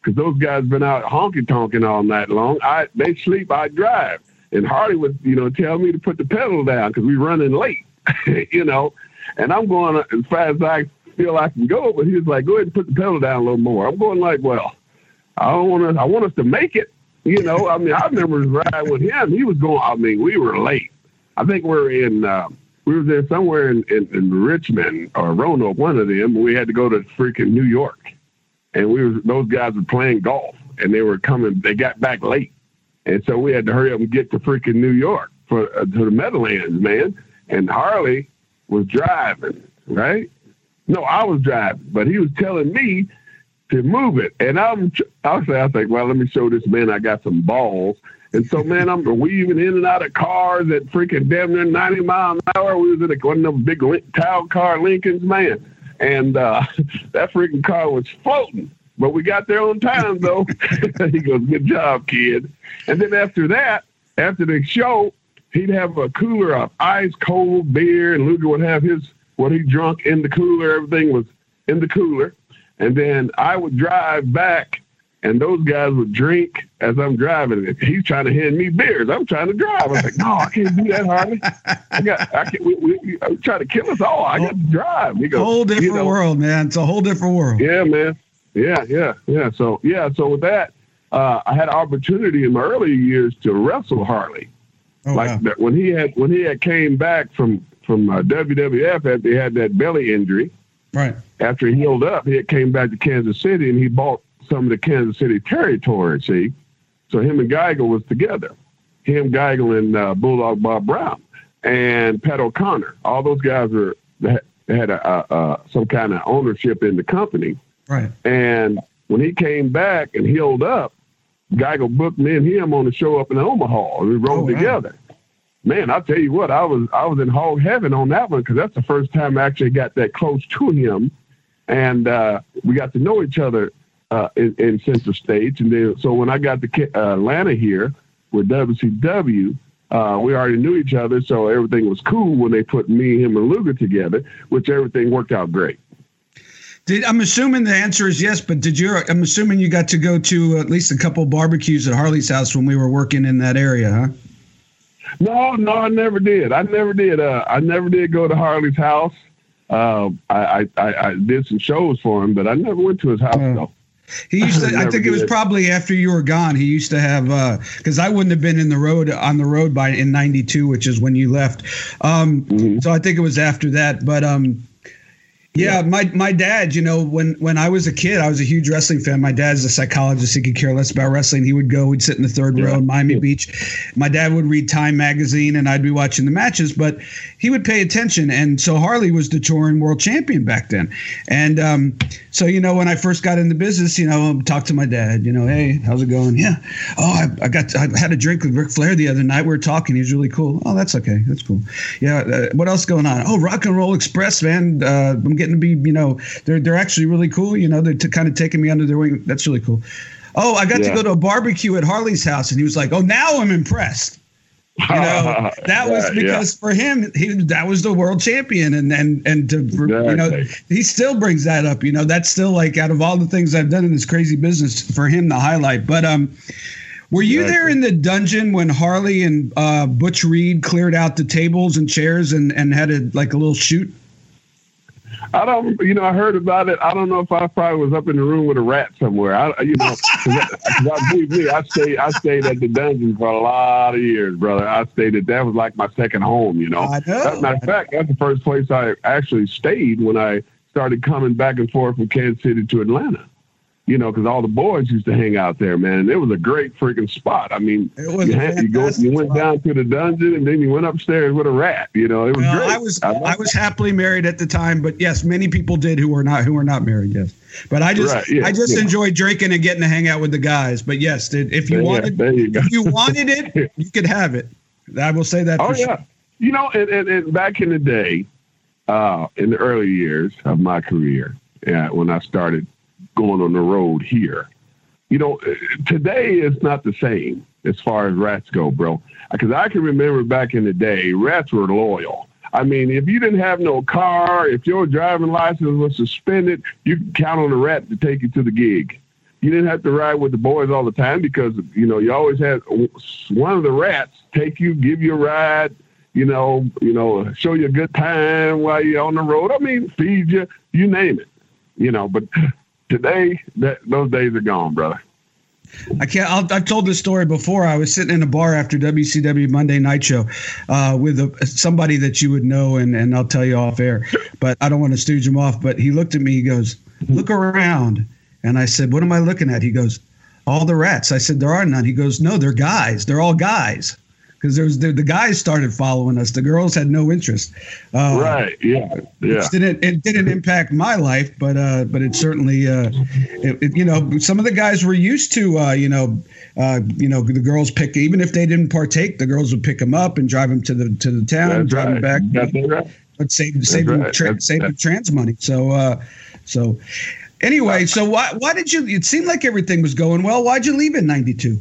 because those guys been out honky tonking all night long. I they sleep, I drive, and Harley would you know tell me to put the pedal down because we're running late, <laughs> you know, and I'm going as fast as I feel I can go. But he was like, go ahead and put the pedal down a little more. I'm going like, well, I don't want to. I want us to make it. You know, I mean, I remember riding with him. He was going. I mean, we were late. I think we are in. Uh, we were there somewhere in, in, in Richmond or Roanoke, one of them. We had to go to freaking New York, and we were those guys were playing golf, and they were coming. They got back late, and so we had to hurry up and get to freaking New York for uh, to the Meadowlands, man. And Harley was driving, right? No, I was driving, but he was telling me to move it. And I'm, I say, I think, well, let me show this man I got some balls. And so, man, I'm weaving in and out of cars at freaking damn near 90 miles an hour. We was in a, one of them big Town Car Lincolns, man. And uh, <laughs> that freaking car was floating. But we got there on time, though. <laughs> he goes, good job, kid. And then after that, after the show, he'd have a cooler of ice cold beer, and Luger would have his what he drunk in the cooler. Everything was in the cooler. And then I would drive back, and those guys would drink as I'm driving. He's trying to hand me beers. I'm trying to drive. I'm like, no, I can't do that, Harley. I got, I can't. We, we, I'm trying to kill us all. I got to drive. He goes, whole different you know, world, man. It's a whole different world. Yeah, man. Yeah, yeah, yeah. So yeah, so with that, uh, I had opportunity in my early years to wrestle Harley. Oh, like wow. when he had when he had came back from from uh, WWF after he had that belly injury. Right. After he healed up, he came back to Kansas City and he bought some of the Kansas City territory. See, so him and Geigel was together. Him, Geigel, and uh, Bulldog Bob Brown and Pat O'Connor. All those guys were had a, a, a, some kind of ownership in the company. Right. And when he came back and healed up, Geigel booked me and him on the show up in Omaha. We rode oh, together. man, I'll tell you what, I was I was in hog heaven on that one because that's the first time I actually got that close to him, and uh, we got to know each other uh, in, in, Central States. And then, so when I got to uh, Atlanta here with WCW, uh, we already knew each other, so everything was cool when they put me, him, and Luger together, which everything worked out great. Did, I'm assuming the answer is yes, but did you? I'm assuming you got to go to at least a couple barbecues at Harley's house when we were working in that area, huh? No, no, I never did. I never did. Uh, I never did go to Harley's house. Uh, I, I, I did some shows for him, but I never went to his house uh, though. He used <laughs> to. I think it was probably after you were gone. He used to have because uh, I wouldn't have been in the road on the road by in '92, which is when you left. Um, mm-hmm. So I think it was after that. But um, yeah, my my dad, you know, when when I was a kid, I was a huge wrestling fan. My dad's a psychologist; he could care less about wrestling. He would go, he'd sit in the third yeah. row in Miami yeah. Beach. My dad would read Time magazine, and I'd be watching the matches, but he would pay attention. And so Harley was the touring world champion back then. And um, so you know, when I first got in the business, you know, talk to my dad. You know, hey, how's it going? Yeah. Oh, I, I got I had a drink with Ric Flair the other night. We were talking. He's really cool. Oh, that's okay. That's cool. Yeah. Uh, what else going on? Oh, Rock and Roll Express, man. Uh, I'm getting to be, you know, they're they're actually really cool. You know, they're t- kind of taking me under their wing. That's really cool. Oh, I got yeah. to go to a barbecue at Harley's house, and he was like, "Oh, now I'm impressed." You know, <laughs> that was because yeah. for him, he that was the world champion, and and and to exactly. you know, he still brings that up. You know, that's still like out of all the things I've done in this crazy business, for him the highlight. But um, were you exactly. there in the dungeon when Harley and uh, Butch Reed cleared out the tables and chairs and and had a like a little shoot? I don't, you know, I heard about it. I don't know if I probably was up in the room with a rat somewhere. I, you know, cause I, cause I, believe me, I stayed, I stayed at the dungeon for a lot of years, brother. I stayed at that was like my second home. You know, I know. As a matter of fact, that's the first place I actually stayed when I started coming back and forth from Kansas City to Atlanta you know, because all the boys used to hang out there, man. It was a great freaking spot. I mean, you, had, you, go, you went down to the dungeon and then you went upstairs with a rat. You know, it was well, great. I was I, I, was happily married at the time, but yes, many people did who were not who were not married. Yes, but I just right, yeah, I just yeah. enjoyed drinking and getting to hang out with the guys. But yes, if you yeah, wanted you if you <laughs> wanted it, you could have it. I will say that. Oh yeah, sure. you know, and, and, and back in the day, uh, in the early years of my career, yeah, when I started going on the road here. You know, eh, today it's not the same as far as rats go, bro. Because I can remember back in the day, rats were loyal. I mean, if you didn't have no car, if your driving license was suspended, you could count on the rat to take you to the gig. You didn't have to ride with the boys all the time because you know you always had one of the rats take you, give you a ride, you know, you know, show you a good time while you're on the road. I mean, feed you, you name it, you know. But today, that those days are gone, brother. I can't. i have told this story before. I was sitting in a bar after WCW Monday Night Show uh, with a, somebody that you would know, and, and I'll tell you off air, but I don't want to stooge him off. But he looked at me. He goes, "Look around," and I said, "What am I looking at?" He goes, "All the rats." I said, "There are none." He goes, "No, they're guys. They're all guys." Because there's the, the, guys started following us. The girls had no interest. Uh, right. Yeah. Yeah. It didn't it didn't impact my life, but uh, but it certainly uh, it, it, you know some of the guys were used to uh, you know uh, you know the girls pick even if they didn't partake, the girls would pick them up and drive them to the to the town, That's drive right. them back. That's right. But save save them, tra- save them trans money. So uh, so anyway, so why why did you? It seemed like everything was going well. Why'd you leave in '92?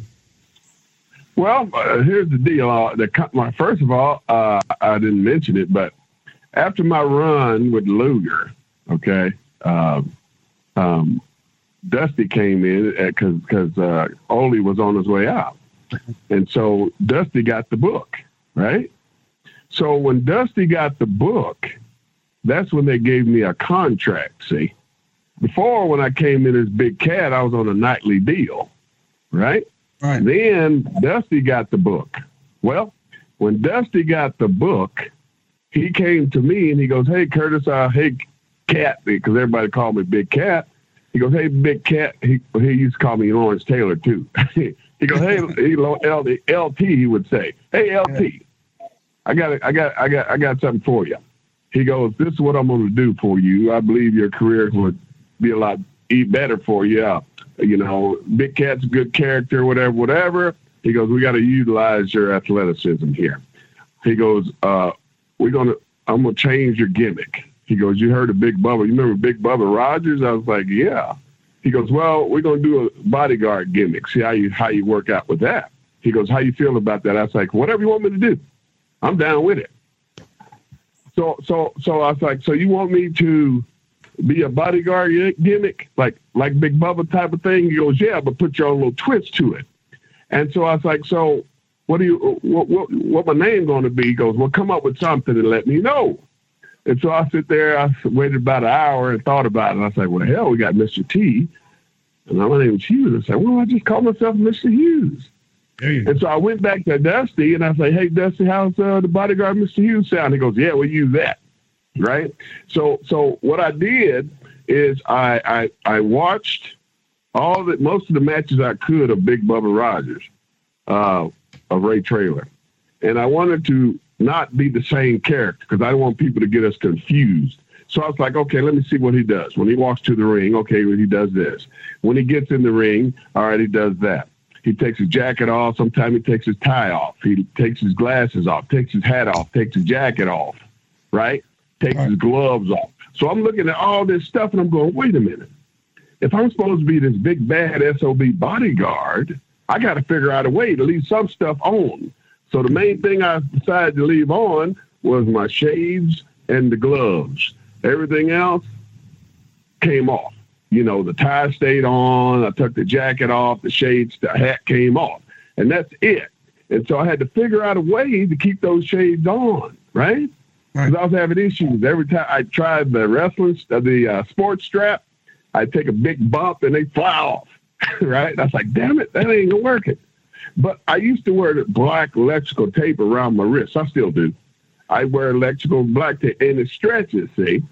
Well, uh, here's the deal. Uh, the, my, first of all, uh, I didn't mention it, but after my run with Luger, okay, um, um, Dusty came in because because uh, Ole was on his way out, and so Dusty got the book, right? So when Dusty got the book, that's when they gave me a contract. See, before when I came in as Big Cat, I was on a nightly deal, right? Right. Then Dusty got the book. Well, when Dusty got the book, he came to me and he goes, "Hey, Curtis, uh, hey, Cat," because everybody called me Big Cat. He goes, "Hey, Big Cat." He he used to call me Lawrence Taylor too. <laughs> he goes, "Hey, <laughs> LT, LT," he would say, "Hey, LT, yeah. I got I got I got I got something for you." He goes, "This is what I'm going to do for you. I believe your career would be a lot better for you." You know, Big Cat's a good character, whatever, whatever. He goes, we got to utilize your athleticism here. he goes, uh, "We're gonna, I'm gonna change your gimmick." He goes, "You heard of Big Bubba? You remember Big Bubba Rogers?" I was like, "Yeah." He goes, "Well, we're gonna do a bodyguard gimmick. See how you how you work out with that." He goes, "How you feel about that?" I was like, "Whatever you want me to do, I'm down with it." So so so I was like, "So you want me to?" Be a bodyguard gimmick, like like Big Bubba type of thing? He goes, yeah, but put your own little twist to it. And so I was like, so what do you what what, what my name going to be? He goes, well, come up with something and let me know. And so I sit there, I waited about an hour and thought about it. And I was like, well, hell, we got Mr. T. And my name is Hughes. I said, well, I just call myself Mr. Hughes. And so I went back to Dusty and I said, hey, Dusty, how's uh, the bodyguard Mr. Hughes sound? He goes, yeah, we'll use that. Right. So, so what I did is I, I, I watched all the, most of the matches I could of Big Bubba Rogers, uh, of Ray Traylor, And I wanted to not be the same character because I don't want people to get us confused. So I was like, okay, let me see what he does. When he walks to the ring, okay, well, he does this. When he gets in the ring, all right, he does that. He takes his jacket off. Sometimes he takes his tie off. He takes his glasses off, takes his hat off, takes his jacket off, right? Takes right. his gloves off. So I'm looking at all this stuff and I'm going, wait a minute. If I'm supposed to be this big bad SOB bodyguard, I got to figure out a way to leave some stuff on. So the main thing I decided to leave on was my shades and the gloves. Everything else came off. You know, the tie stayed on. I took the jacket off. The shades, the hat came off, and that's it. And so I had to figure out a way to keep those shades on, right? Because right. I was having issues every time I tried the wrestling, uh, the uh, sports strap. I'd take a big bump and they fly off, <laughs> right? And I was like, damn it, that ain't working. But I used to wear the black electrical tape around my wrist. I still do. I wear electrical black tape and it stretches, see?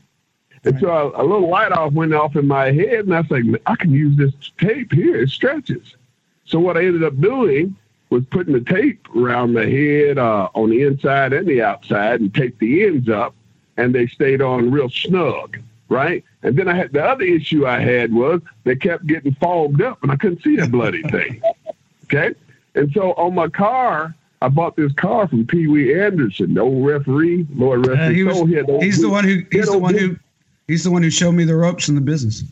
And right. so a, a, little light off went off in my head, and I was like, I can use this tape here. It stretches. So what I ended up doing was putting the tape around the head uh, on the inside and the outside and tape the ends up, and they stayed on real snug, right? And then I had the other issue I had was they kept getting fogged up, and I couldn't see the bloody thing. Okay, and so on my car, I bought this car from Pee Wee Anderson, the old referee, Lord rest uh, he was, he he's the one who he's the one blue, who he's the one who showed me the ropes in the business.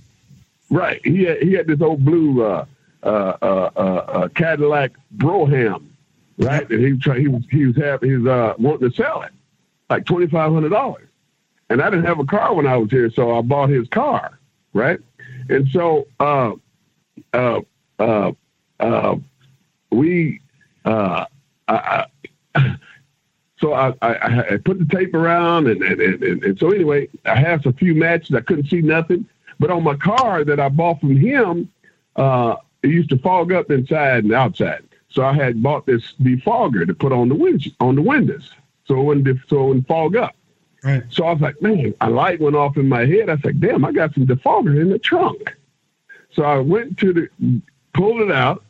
Right. He had, he had this old blue uh, uh, uh, uh, uh Cadillac Brougham, right? And he he was he was having was uh, wanting to sell it, like twenty five hundred dollars. And I didn't have a car when I was here, so I bought his car, right? And so uh, uh, uh, uh, we uh, I, I, <laughs> so I, I, I, put the tape around and, and, and, and, so anyway, I have a few matches. I couldn't see nothing, but on my car that I bought from him, uh, it used to fog up inside and outside. So I had bought this defogger to put on the wind on the windows, so it wouldn't so it wouldn't fog up. Right. So I was like, man, a light went off in my head. I was like, damn, I got some defogger in the trunk. So I went to the, pulled it out,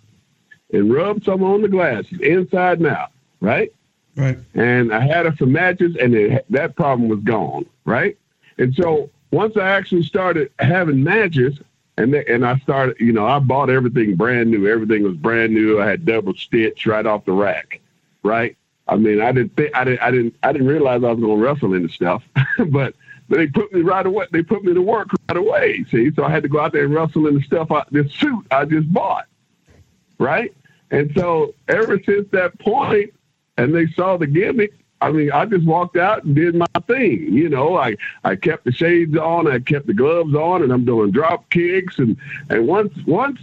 and rubbed some on the glasses inside and out, right? Right. And I had a some matches, and it, that problem was gone, right? And so once I actually started having matches, and they, and I started, you know, I bought everything brand new. Everything was brand new. I had double stitch right off the rack, right? I mean, I didn't think I didn't I didn't I didn't realize I was going to wrestle in the stuff, <laughs> but they put me right away. They put me to work right away. See, so I had to go out there and wrestle in the stuff. I, this suit I just bought, right? And so ever since that point, and they saw the gimmick, I mean, I just walked out and did my thing. You know, I, I kept the shades on, I kept the gloves on, and I'm doing drop kicks. And, and once once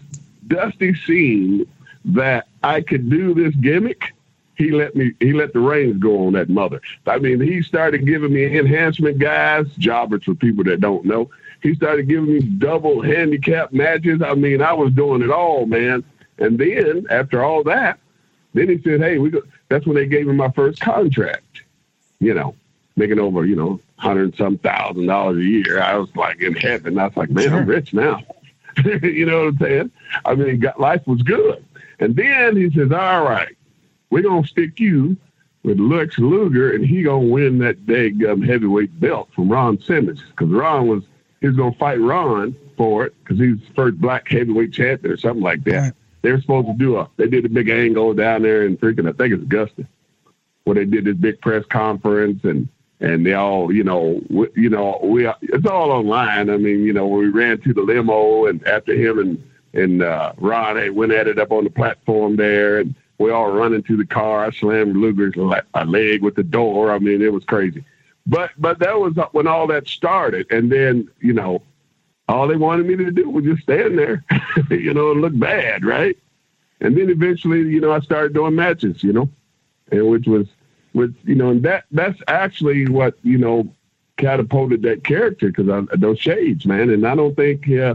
Dusty seen that I could do this gimmick, he let me he let the reins go on that mother. I mean, he started giving me enhancement guys, jobbers for people that don't know. He started giving me double handicap matches. I mean, I was doing it all, man. And then after all that, then he said, "Hey, we." Go, that's when they gave me my first contract. You know, making over you know hundred some thousand dollars a year. I was like in heaven. I was like, man, sure. I'm rich now. <laughs> you know what I'm saying? I mean, got, life was good. And then he says, "All right, we're gonna stick you with Lex Luger, and he gonna win that big um, heavyweight belt from Ron Simmons because Ron was he was gonna fight Ron for it because he's the first black heavyweight champion or something like that." They were supposed to do a. They did a big angle down there and freaking. I think it's Augusta. where they did this big press conference and and they all, you know, we, you know, we it's all online. I mean, you know, we ran to the limo and after him and and uh, Ron they went at it up on the platform there, and we all running to the car. I slammed Luger's leg with the door. I mean, it was crazy. But but that was when all that started, and then you know, all they wanted me to do was just stand there, <laughs> you know, and look bad, right? And then eventually, you know, I started doing matches, you know, and which was with you know, and that that's actually what you know catapulted that character because I those shades, man. And I don't think uh,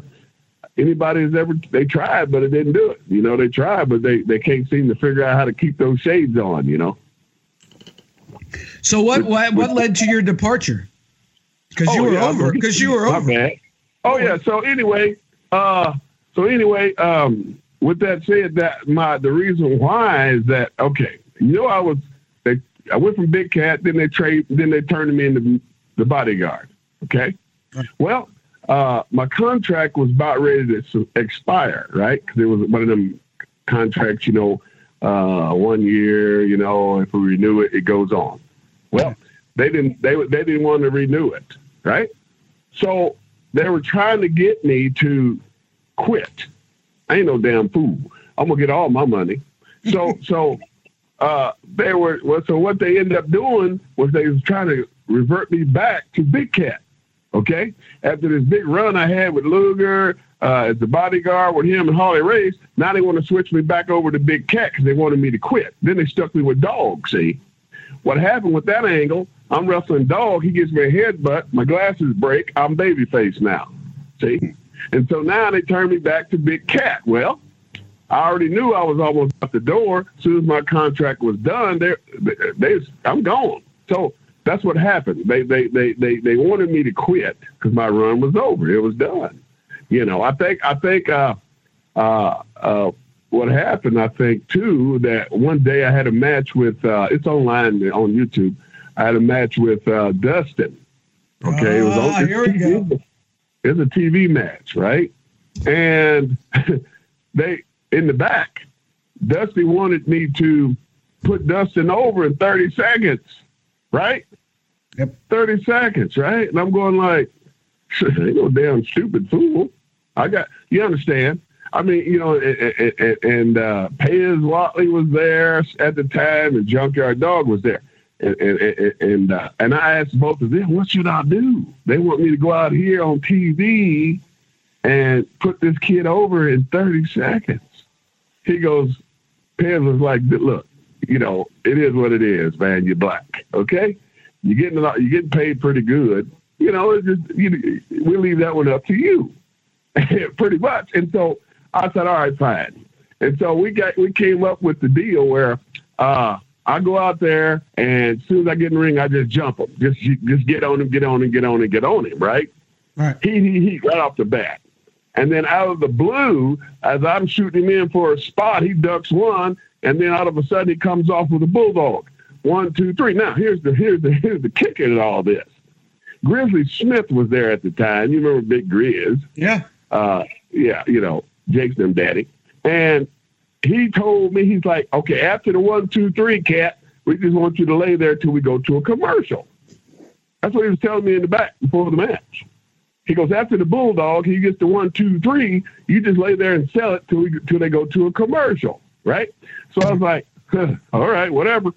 anybody has ever they tried, but it didn't do it. You know, they tried, but they they can't seem to figure out how to keep those shades on. You know. So what what, what led to your departure? Because oh, you were over. Because you were over. Oh yeah. So anyway, uh, so anyway, um, with that said, that my the reason why is that okay. You know, I was they I went from Big Cat, then they trade, then they turned me into the bodyguard. Okay. Well, uh, my contract was about ready to expire, right? Because it was one of them contracts, you know, uh, one year, you know, if we renew it, it goes on. Well, they didn't. They they didn't want to renew it, right? So they were trying to get me to quit. I ain't no damn fool. I'm gonna get all my money. So <laughs> so uh, they were well. So what they ended up doing was they was trying to revert me back to Big Cat. Okay, after this big run I had with Luger uh, as the bodyguard with him and Harley Race, now they want to switch me back over to Big Cat because they wanted me to quit. Then they stuck me with Dog. See, what happened with that angle? I'm wrestling Dog. He gives me a headbutt. My glasses break. I'm babyface now. See, and so now they turn me back to Big Cat. Well, I already knew I was almost out the door. As soon as my contract was done, they, they, I'm gone. So that's what happened. They they they they, they wanted me to quit because my run was over. It was done. You know, I think I think uh, uh, uh, what happened. I think too that one day I had a match with. Uh, it's online on YouTube. I had a match with uh, Dustin. Okay, it was on. Ah, here we go. It's a TV match, right? And <laughs> they in the back, Dusty wanted me to put Dustin over in 30 seconds, right? Yep. 30 seconds, right? And I'm going like, <laughs> ain't no damn stupid fool. I got, you understand? I mean, you know, and, and uh, Whatley was there at the time, and Junkyard Dog was there. And and and, uh, and I asked both of them, what should I do? They want me to go out here on TV and put this kid over in 30 seconds. He goes, Pez was like, look, you know, it is what it is, man. You're black, okay? You're getting you're getting paid pretty good. You know, it's just you, we leave that one up to you, <laughs> pretty much. And so I said, all right, fine. And so we got we came up with the deal where uh, I go out there and as soon as I get in the ring, I just jump him, just just get on him, get on him, get on him, get on him, right? Right. He he he right off the bat. And then out of the blue, as I'm shooting him in for a spot, he ducks one, and then out of a sudden he comes off with a bulldog. One, two, three. Now here's the here's the here's the kicker in all this. Grizzly Smith was there at the time. You remember Big Grizz? Yeah. Uh, yeah, you know, Jake's them daddy. And he told me, he's like, okay, after the one, two, three, cat, we just want you to lay there till we go to a commercial. That's what he was telling me in the back before the match. He goes, after the bulldog, he gets the one, two, three, you just lay there and sell it till we till they go to a commercial, right? So I was like, huh, all right, whatever.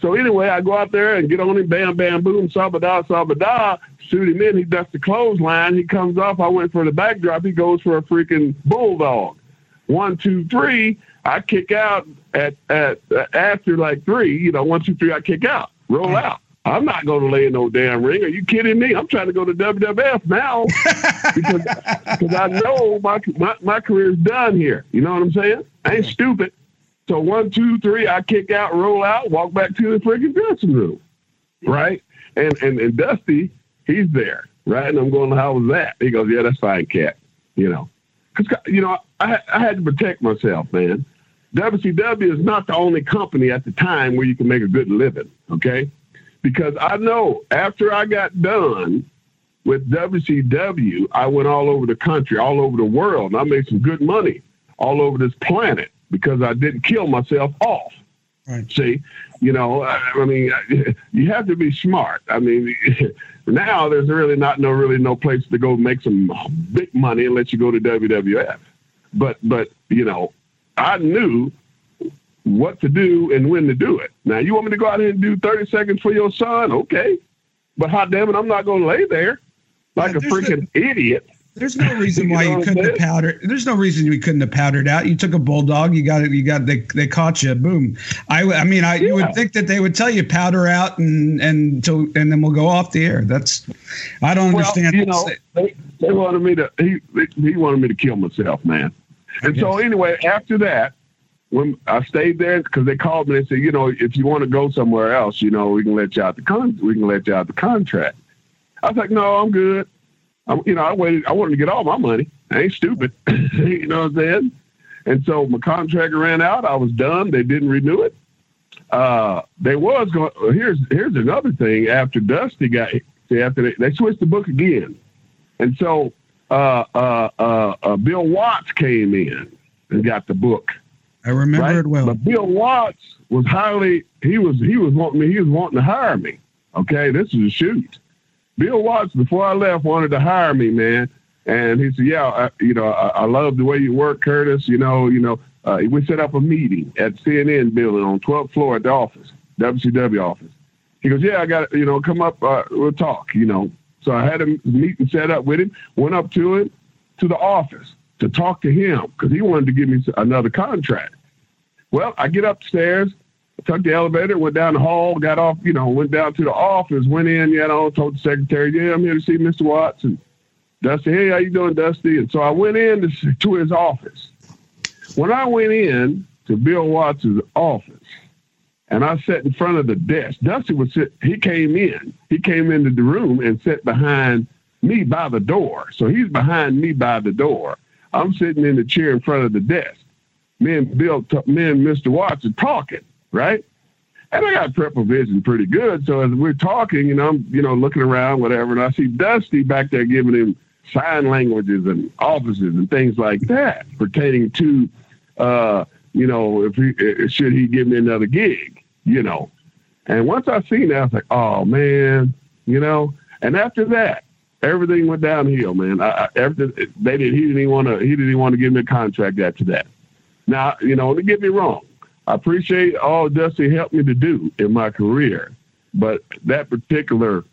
So anyway, I go out there and get on him, bam, bam, boom, sabada, sabada, shoot him in. He ducks the clothesline. He comes off. I went for the backdrop. He goes for a freaking bulldog. One, two, three. I kick out at at uh, after like three. You know, one, two, three. I kick out, roll out. I'm not going to lay in no damn ring. Are you kidding me? I'm trying to go to WWF now <laughs> because because I know my my my career's done here. You know what I'm saying? I ain't stupid. So one, two, three, I kick out, roll out, walk back to the freaking dressing room, right? And and and Dusty, he's there, right? And I'm going, how was that? He goes, yeah, that's fine, cat. You know, because you know I I had to protect myself, man. WCW is not the only company at the time where you can make a good living, okay? Because I know after I got done with WCW, I went all over the country, all over the world, and I made some good money all over this planet because I didn't kill myself off. Right. See, you know, I, I, mean, <laughs> you have to be smart. I mean, <laughs> now there's really not no really no place to go make some big money unless you go to WWF. But but you know, I knew what to do and when to do it. Now you want me to go out here and do 30 seconds for your son? Okay. But hot damn it, I'm not going to lay there like yeah, a freaking idiot there's no reason <laughs> why you, couldn't have powdered. There's no reason you couldn't have powdered out. You took a bulldog. You got it. You got they they caught you. Boom. I I mean I yeah. you would think that they would tell you powder out and and to and then we'll go off the air. That's I don't well, understand. You know they, they wanted me to he he wanted me to kill myself, man. And so anyway, after that, when I stayed there because they called me and said, you know, if you want to go somewhere else, you know, we can let you out the con we can let you out the contract. I was like, no, I'm good. I'm, you know, I waited. I wanted to get all my money. I ain't stupid. <laughs> you know what I'm saying? And so my contract ran out. I was done. They didn't renew it. Uh, they was going. Here's here's another thing. After Dusty got after they, they switched the book again, and so uh, uh, uh, uh Bill Watts came in and got the book. I remember right? it well. But Bill Watts was highly. He was he was wanting me. He was wanting to hire me. Okay, this is a shoot. Bill Watts, before I left, wanted to hire me, man. And he said, "Yeah, I, you know, I, I love the way you work, Curtis. You know, you know." Uh, we set up a meeting at CNN building on 12th floor at the office, WCW office. He goes, "Yeah, I got you know, come up, uh, we'll talk." You know, so I had a meeting set up with him. Went up to him to the office to talk to him because he wanted to give me another contract. Well, I get upstairs took the elevator, went down the hall, got off, you know, went down to the office, went in, you know, told the secretary, yeah, I'm here to see Mr. Watts. And Dusty, hey, how you doing, Dusty? And so I went in to, to his office. When I went in to Bill Watts' office, and I sat in front of the desk, Dusty was sit, he came in, he came into the room and sat behind me by the door. So he's behind me by the door. I'm sitting in the chair in front of the desk. Me and Bill, me and Mr. Watts are talking right? And I got peripheral vision pretty good. So as we're talking, you know, I'm, you know, looking around, whatever, and I see Dusty back there giving him sign languages and offices and things like that pertaining to, uh, you know, if he, should he give me another gig, you know. And once I seen that, I was like, oh man, you know. And after that, everything went downhill, man. I, I everything they did. He didn't want to. He didn't want to give me a contract after that. Now, you know, don't get me wrong. I appreciate all Dusty helped me to do in my career, but that particular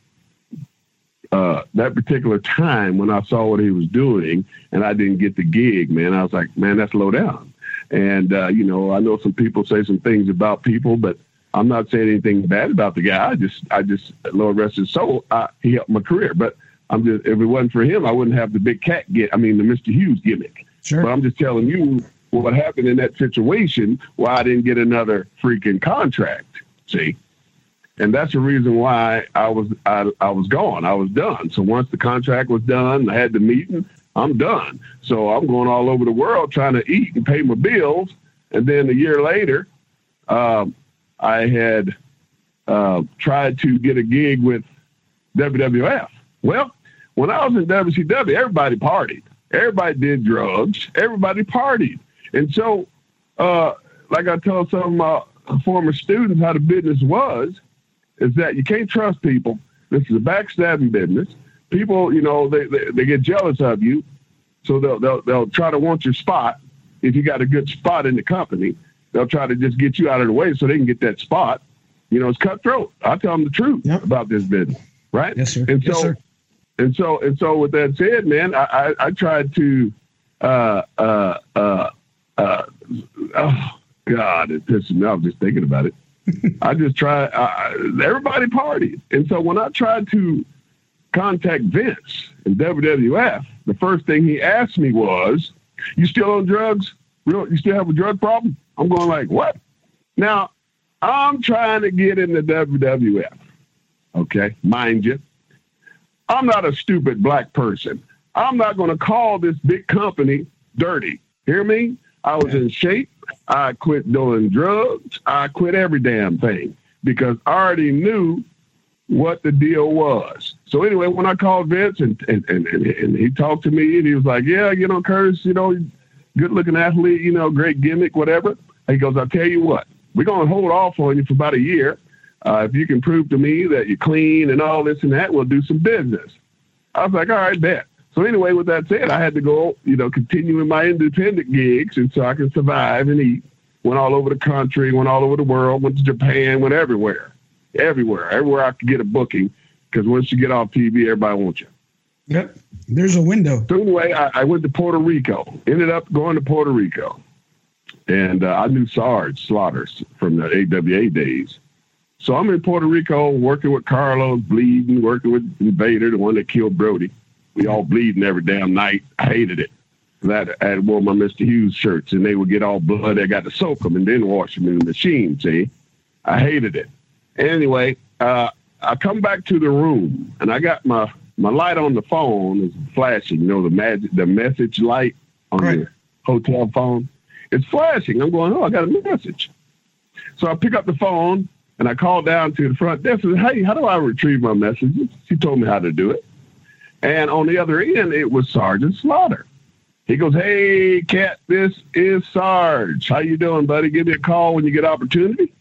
uh, that particular time when I saw what he was doing and I didn't get the gig, man, I was like, man, that's low down. And uh, you know, I know some people say some things about people, but I'm not saying anything bad about the guy. I just, I just, Lord rest his soul, I, he helped my career. But I'm just, if it wasn't for him, I wouldn't have the big cat get. I mean, the Mr. Hughes gimmick. Sure. But I'm just telling you, what happened in that situation why I didn't get another freaking contract. See? And that's the reason why I was I, I was gone. I was done. So once the contract was done, I had the meeting, I'm done. So I'm going all over the world trying to eat and pay my bills. And then a year later, um, I had uh, tried to get a gig with WWF. Well, when I was in WCW, everybody partied. Everybody did drugs. Everybody partied. And so, uh, like I told some of my former students how the business was, is that you can't trust people. This is a backstabbing business. People, you know, they, they, they get jealous of you, so they'll, they'll they'll try to want your spot. If you got a good spot in the company, they'll try to just get you out of the way so they can get that spot. You know, it's cutthroat. I tell them the truth yep. about this business, right? Yes, sir. And so, yes, sir. and so, and so, with that said, man, I I, I tried to uh, uh, uh, uh, oh God, it pisses me off just thinking about it. <laughs> I just try. I, everybody partied, and so when I tried to contact Vince in WWF, the first thing he asked me was, "You still on drugs? Real? You still have a drug problem?" I'm going like, "What?" Now, I'm trying to get in the WWF. Okay, mind you, I'm not a stupid black person. I'm not going to call this big company dirty. Hear me? I was in shape. I quit doing drugs. I quit every damn thing because I already knew what the deal was. So anyway, when I called Vince and and, and, and he talked to me and he was like, Yeah, you know, Curtis, you know, good looking athlete, you know, great gimmick, whatever. He goes, I'll tell you what, we're going to hold off on you for about a year. Uh, if you can prove to me that you're clean and all this and that, we'll do some business. I was like, all right, bet. So anyway, with that said, I had to go, you know, continuing my independent gigs, and so I can survive and eat. Went all over the country, went all over the world, went to Japan, went everywhere, everywhere, everywhere I could get a booking. Because once you get off TV, everybody wants you. Yep. There's a window. So anyway, I, I went to Puerto Rico. Ended up going to Puerto Rico, and uh, I knew Sarge Slaughters from the AWA days. So I'm in Puerto Rico working with Carlos, bleeding, working with Invader, the one that killed Brody. We all bleeding every damn night. I hated it. That I had wore my Mr. Hughes shirts, and they would get all bloody. I got to soak them and then wash them in the machine. See, I hated it. Anyway, uh, I come back to the room, and I got my my light on the phone is flashing. You know the magic, the message light on right. the hotel phone. It's flashing. I'm going, oh, I got a message. So I pick up the phone and I call down to the front desk and said, hey, how do I retrieve my messages? She told me how to do it. And on the other end, it was Sergeant Slaughter. He goes, hey, Cat, this is Sarge. How you doing, buddy? Give me a call when you get opportunity.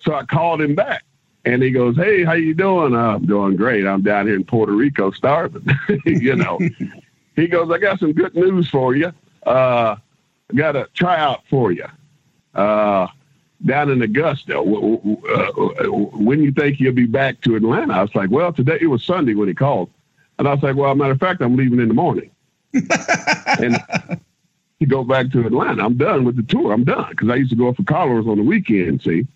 So I called him back. And he goes, "Hey, how you doing? Uh, I'm doing great. I'm down here in Puerto Rico starving. <laughs> you know." <laughs> he goes, "I got some good news for you. Uh, got a tryout for you uh, down in Augusta. Uh, when you think you'll be back to Atlanta?" I was like, "Well, today it was Sunday when he called," and I was like, "Well, matter of fact, I'm leaving in the morning." <laughs> and he go back to Atlanta. I'm done with the tour. I'm done because I used to go up for Carlos on the weekend. See.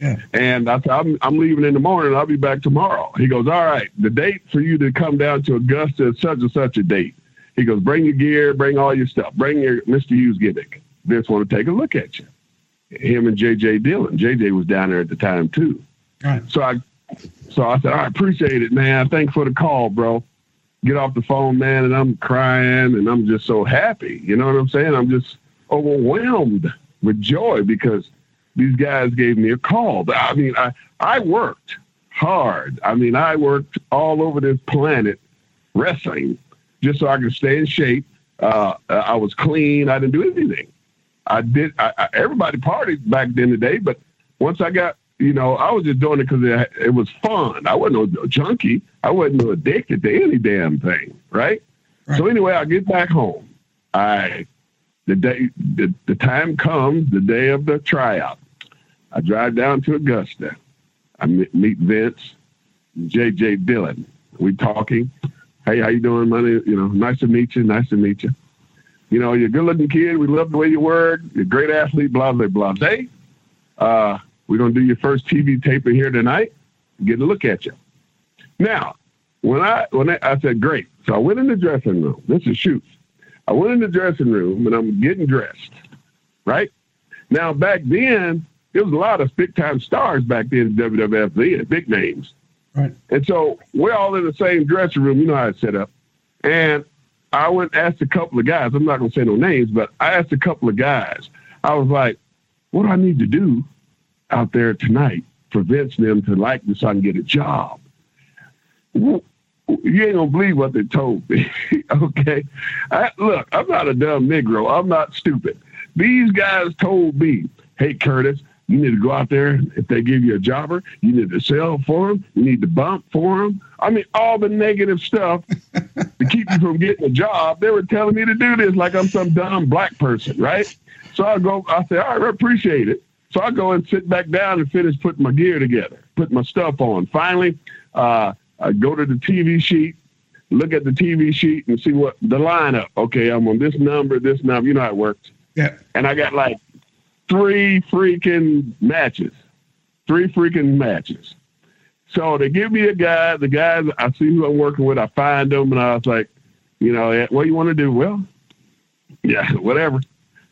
Yeah. And I said, I'm, I'm leaving in the morning. I'll be back tomorrow. He goes, All right, the date for you to come down to Augusta is such and such a date. He goes, Bring your gear, bring all your stuff, bring your Mr. Hughes gimmick. Vince want to take a look at you. Him and JJ Dillon. JJ was down there at the time too. Right. So I so I said, I appreciate it, man. Thanks for the call, bro. Get off the phone, man, and I'm crying and I'm just so happy. You know what I'm saying? I'm just overwhelmed with joy because these guys gave me a call. I mean, I, I worked hard. I mean, I worked all over this planet wrestling just so I could stay in shape. Uh, I was clean. I didn't do anything. I did. I, I, everybody partied back then today, but once I got, you know, I was just doing it because it, it, was fun. I wasn't no junkie. I wasn't no addicted to any damn thing, right? right? So anyway, I get back home. I the day the, the time comes, the day of the tryout. I drive down to Augusta. I meet Vince, J.J. Dillon. We talking. Hey, how you doing, money? You know, nice to meet you. Nice to meet you. You know, you're a good-looking kid. We love the way you work. You're a great athlete. Blah blah blah. Hey, uh, we're gonna do your first TV taping here tonight. Get a look at you. Now, when I when I, I said great, so I went in the dressing room. This is shoots. I went in the dressing room and I'm getting dressed. Right now, back then there was a lot of big time stars back then in WWF and big names. Right. And so we're all in the same dressing room. You know how it's set up. And I went and asked a couple of guys. I'm not going to say no names, but I asked a couple of guys. I was like, "What do I need to do out there tonight for Vince them to like me so I can get a job?" You ain't gonna believe what they told me. <laughs> okay, I, look, I'm not a dumb Negro. I'm not stupid. These guys told me, "Hey, Curtis, you need to go out there. If they give you a jobber, you need to sell for them. You need to bump for them. I mean, all the negative stuff <laughs> to keep you from getting a job. They were telling me to do this like I'm some dumb black person, right? So I go, I say, all right, I appreciate it. So I go and sit back down and finish putting my gear together, put my stuff on. Finally, uh, I go to the TV sheet, look at the TV sheet and see what the lineup. Okay, I'm on this number, this number. You know how it works. Yeah. And I got like three freaking matches. Three freaking matches. So they give me a guy, the guys I see who I'm working with, I find them and I was like, you know, what you want to do? Well, yeah, <laughs> whatever.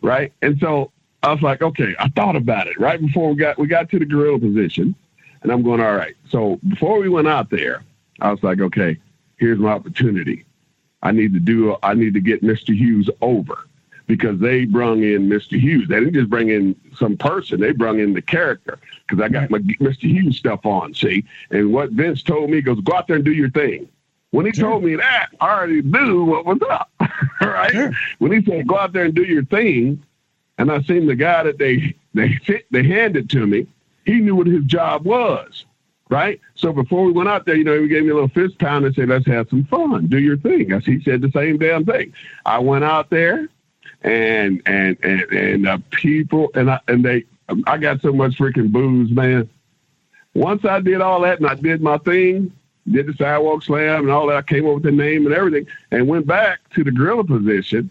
Right. And so I was like, okay, I thought about it right before we got we got to the gorilla position. And I'm going, all right. So before we went out there, I was like, okay, here's my opportunity. I need to do I need to get Mr. Hughes over because they brung in Mr. Hughes. They didn't just bring in some person; they brung in the character. Because I got my Mr. Hughes stuff on, see. And what Vince told me goes, "Go out there and do your thing." When he sure. told me that, I already knew what was up, <laughs> right? Sure. When he said, "Go out there and do your thing," and I seen the guy that they they they handed to me. He knew what his job was, right? So before we went out there, you know, he gave me a little fist pound and said, "Let's have some fun, do your thing." As he said the same damn thing. I went out there, and and and and people and I and they, I got so much freaking booze, man. Once I did all that and I did my thing, did the sidewalk slam and all that. I came up with the name and everything, and went back to the gorilla position,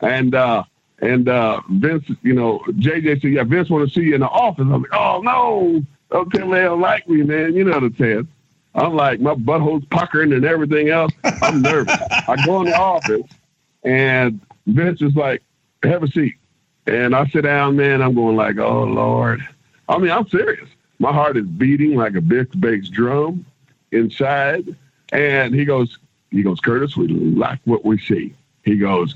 and uh, and uh, Vince, you know, JJ said, "Yeah, Vince want to see you in the office." I'm like, "Oh no, tell they don't like me, man. You know the test." I'm like, my butthole's puckering and everything else. I'm nervous. I go in the office, and Vince is like, "Have a seat," and I sit down, man. I'm going like, "Oh Lord." I mean, I'm serious. My heart is beating like a big bass drum inside. And he goes, he goes, Curtis, we like what we see. He goes,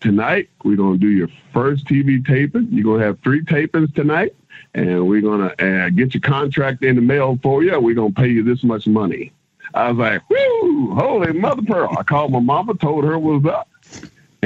tonight we're gonna do your first TV taping. You're gonna have three tapings tonight, and we're gonna uh, get your contract in the mail for you. We're gonna pay you this much money. I was like, whoo, holy mother pearl. I called my mama, told her what was up,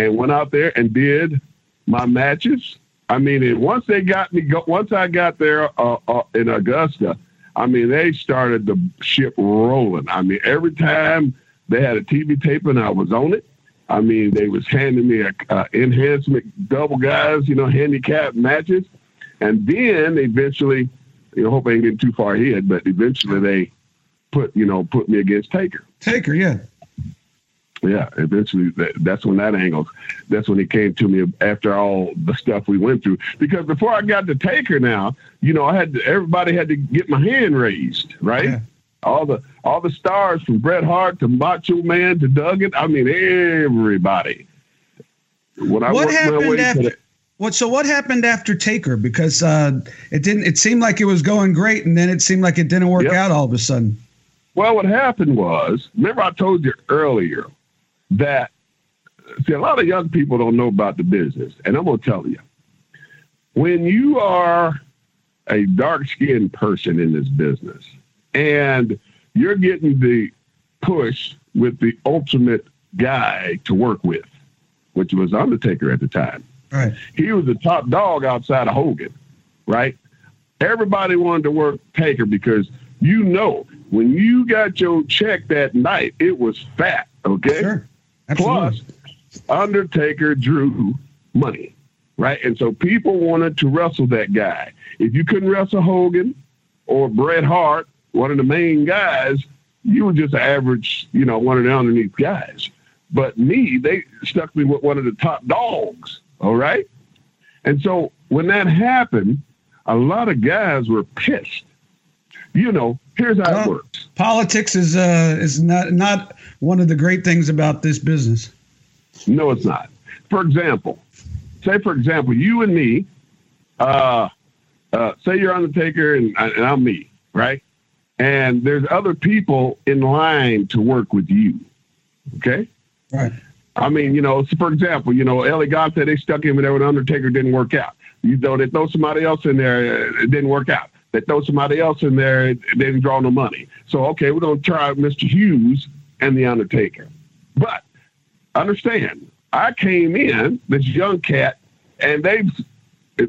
and went out there and did my matches. I mean, once they got me, once I got there uh, uh, in Augusta, I mean, they started the ship rolling. I mean, every time they had a TV tape and I was on it, I mean, they was handing me a, a enhancement double guys, you know, handicap matches, and then eventually, you know, hope I ain't getting too far ahead, but eventually they put, you know, put me against Taker. Taker, yeah yeah, eventually that, that's when that angle, that's when it came to me after all the stuff we went through. Because before I got to Taker now, you know, I had to, everybody had to get my hand raised, right? Yeah. All the all the stars from Bret Hart to Macho Man to Duggan. I mean, everybody. When I what happened after? The, what so what happened after Taker? Because uh, it didn't. It seemed like it was going great, and then it seemed like it didn't work yep. out all of a sudden. Well, what happened was, remember I told you earlier that see a lot of young people don't know about the business, and I'm gonna tell you, when you are a dark skinned person in this business and you're getting the push with the ultimate guy to work with, which was Undertaker at the time. Right. He was the top dog outside of Hogan, right? Everybody wanted to work Taker because you know when you got your check that night, it was fat. Okay. Sure. Plus, Undertaker drew money, right? And so people wanted to wrestle that guy. If you couldn't wrestle Hogan or Bret Hart, one of the main guys, you were just average, you know, one of the underneath guys. But me, they stuck me with one of the top dogs, all right? And so when that happened, a lot of guys were pissed. You know, here's how well, it works. Politics is uh, is not not one of the great things about this business. No, it's not. For example, say for example, you and me, uh, uh, say you're Undertaker and, and I'm me, right? And there's other people in line to work with you. Okay. Right. I mean, you know, so for example, you know, El Gigante, they stuck him in there with Undertaker, didn't work out. You know, they throw somebody else in there, it didn't work out. They throw somebody else in there, it didn't draw no money. So, okay, we're going to try Mr. Hughes and The Undertaker. But understand, I came in, this young cat, and they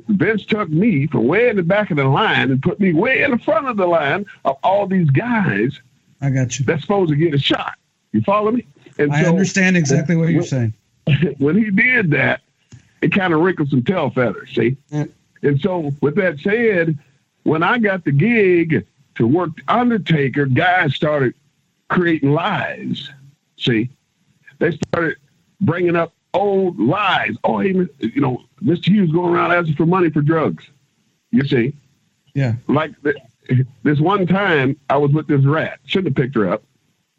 Vince took me from way in the back of the line and put me way in the front of the line of all these guys. I got you. That's supposed to get a shot. You follow me? And I so, understand exactly what you're saying. <laughs> When he did that, it kind of wrinkled some tail feathers. See, yeah. and so with that said, when I got the gig to work Undertaker, guys started creating lies. See, they started bringing up old lies. Oh, hey, you know, Mr. Hughes going around asking for money for drugs. You see, yeah. Like this one time, I was with this rat. Shouldn't have picked her up,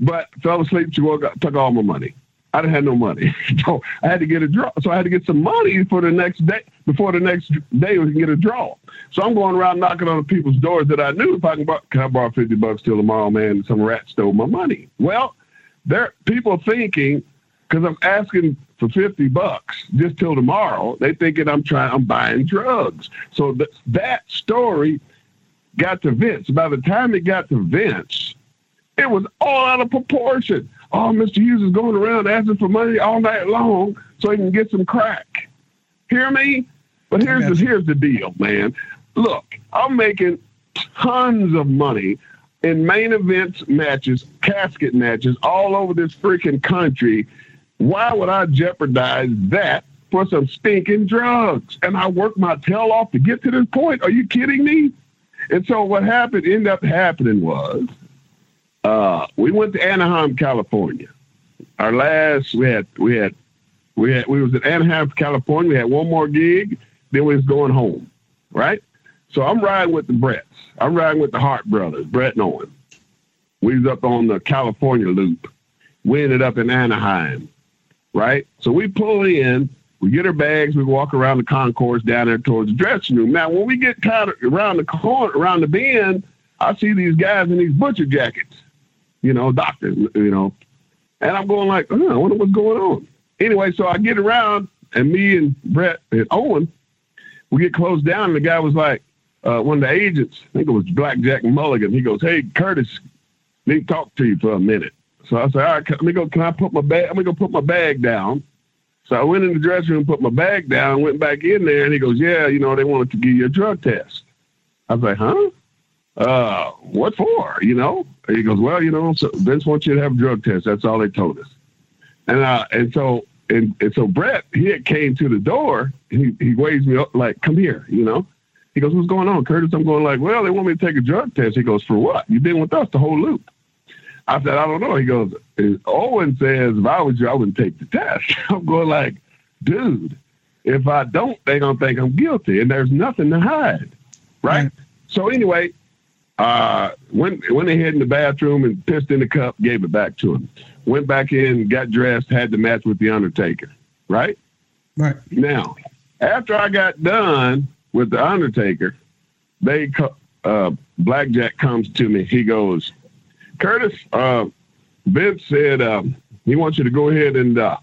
but fell asleep. She woke up, took all my money. I didn't have no money, <laughs> so I had to get a draw. So I had to get some money for the next day before the next day we can get a draw. So I'm going around knocking on people's doors that I knew if I can, borrow, can I borrow 50 bucks till tomorrow, man? Some rat stole my money. Well, there people thinking because I'm asking for 50 bucks just till tomorrow, they thinking I'm trying, I'm buying drugs. So th- that story got to Vince. By the time it got to Vince, it was all out of proportion. Oh, Mr. Hughes is going around asking for money all night long so he can get some crack. Hear me? But here's the, here's the deal, man. Look, I'm making tons of money in main events matches, casket matches all over this freaking country. Why would I jeopardize that for some stinking drugs? And I worked my tail off to get to this point. Are you kidding me? And so what happened, ended up happening was uh, we went to Anaheim, California. Our last, we had, we had, we had, we was at Anaheim, California. We had one more gig. Then we was going home, right? So I'm riding with the Bretts. I'm riding with the Hart brothers, Bret and Owen. We was up on the California loop. We ended up in Anaheim, right? So we pull in, we get our bags, we walk around the concourse down there towards the dressing room. Now, when we get kind of around the corner, around the bend, I see these guys in these butcher jackets, you know, doctors, you know, and I'm going like, oh, I wonder what's going on. Anyway, so I get around, and me and Bret and Owen, we get closed down, and the guy was like, uh, one of the agents, I think it was Blackjack Mulligan. He goes, "Hey, Curtis, need to talk to you for a minute." So I said, "All right, let me go. Can I put my bag? Let me go put my bag down." So I went in the dressing room, put my bag down, went back in there, and he goes, "Yeah, you know, they wanted to give you a drug test." I was like, "Huh? Uh, what for? You know?" And he goes, "Well, you know, so Vince wants you to have a drug test. That's all they told us." And uh, and so and, and so Bret, he had came to the door. He he waves me up like, "Come here," you know. He goes, What's going on, Curtis? I'm going like, Well, they want me to take a drug test. He goes, For what? You've been with us the whole loop. I said, I don't know. He goes, Owen says, if I was you, I wouldn't take the test. <laughs> I'm going like, dude, if I don't, they're gonna think I'm guilty and there's nothing to hide. Right? right. So anyway, uh went went ahead in the bathroom and pissed in the cup, gave it back to him. Went back in, got dressed, had the match with the Undertaker. Right? Right. Now, after I got done, with the Undertaker, they uh, Blackjack comes to me. He goes, Curtis, uh, Vince said um, he wants you to go ahead and uh,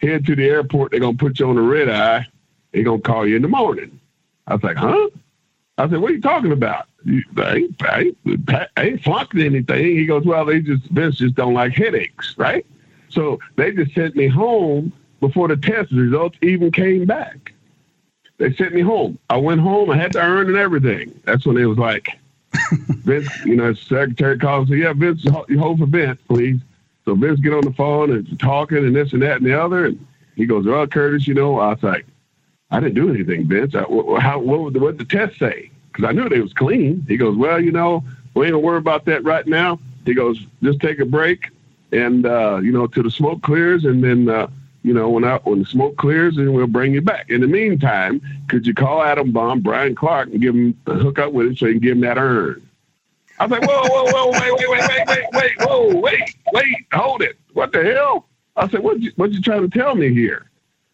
head to the airport. They're gonna put you on the red eye. They're gonna call you in the morning. I was like, huh? I said, what are you talking about? I ain't, I ain't, I ain't flunked anything. He goes, well, they just Vince just don't like headaches, right? So they just sent me home before the test results even came back. They sent me home. I went home. I had to earn and everything. That's when it was like, <laughs> Vince, you know, secretary calls and said, yeah, Vince, you hold for Vince, please. So Vince get on the phone and talking and this and that and the other. And he goes, well, Curtis, you know, I was like, I didn't do anything, Vince. I, how, what, would the, what did the test say? Because I knew they was clean. He goes, well, you know, we ain't gonna worry about that right now. He goes, just take a break and, uh, you know, till the smoke clears and then, uh, you know, when I, when the smoke clears, and we'll bring you back. In the meantime, could you call Adam Bomb, Brian Clark, and give him hook up with him so you can give him that urn? I was like, whoa, whoa, whoa, wait, wait, wait, wait, wait, wait, whoa, wait, wait, hold it. What the hell? I said, what you, what you trying to tell me here?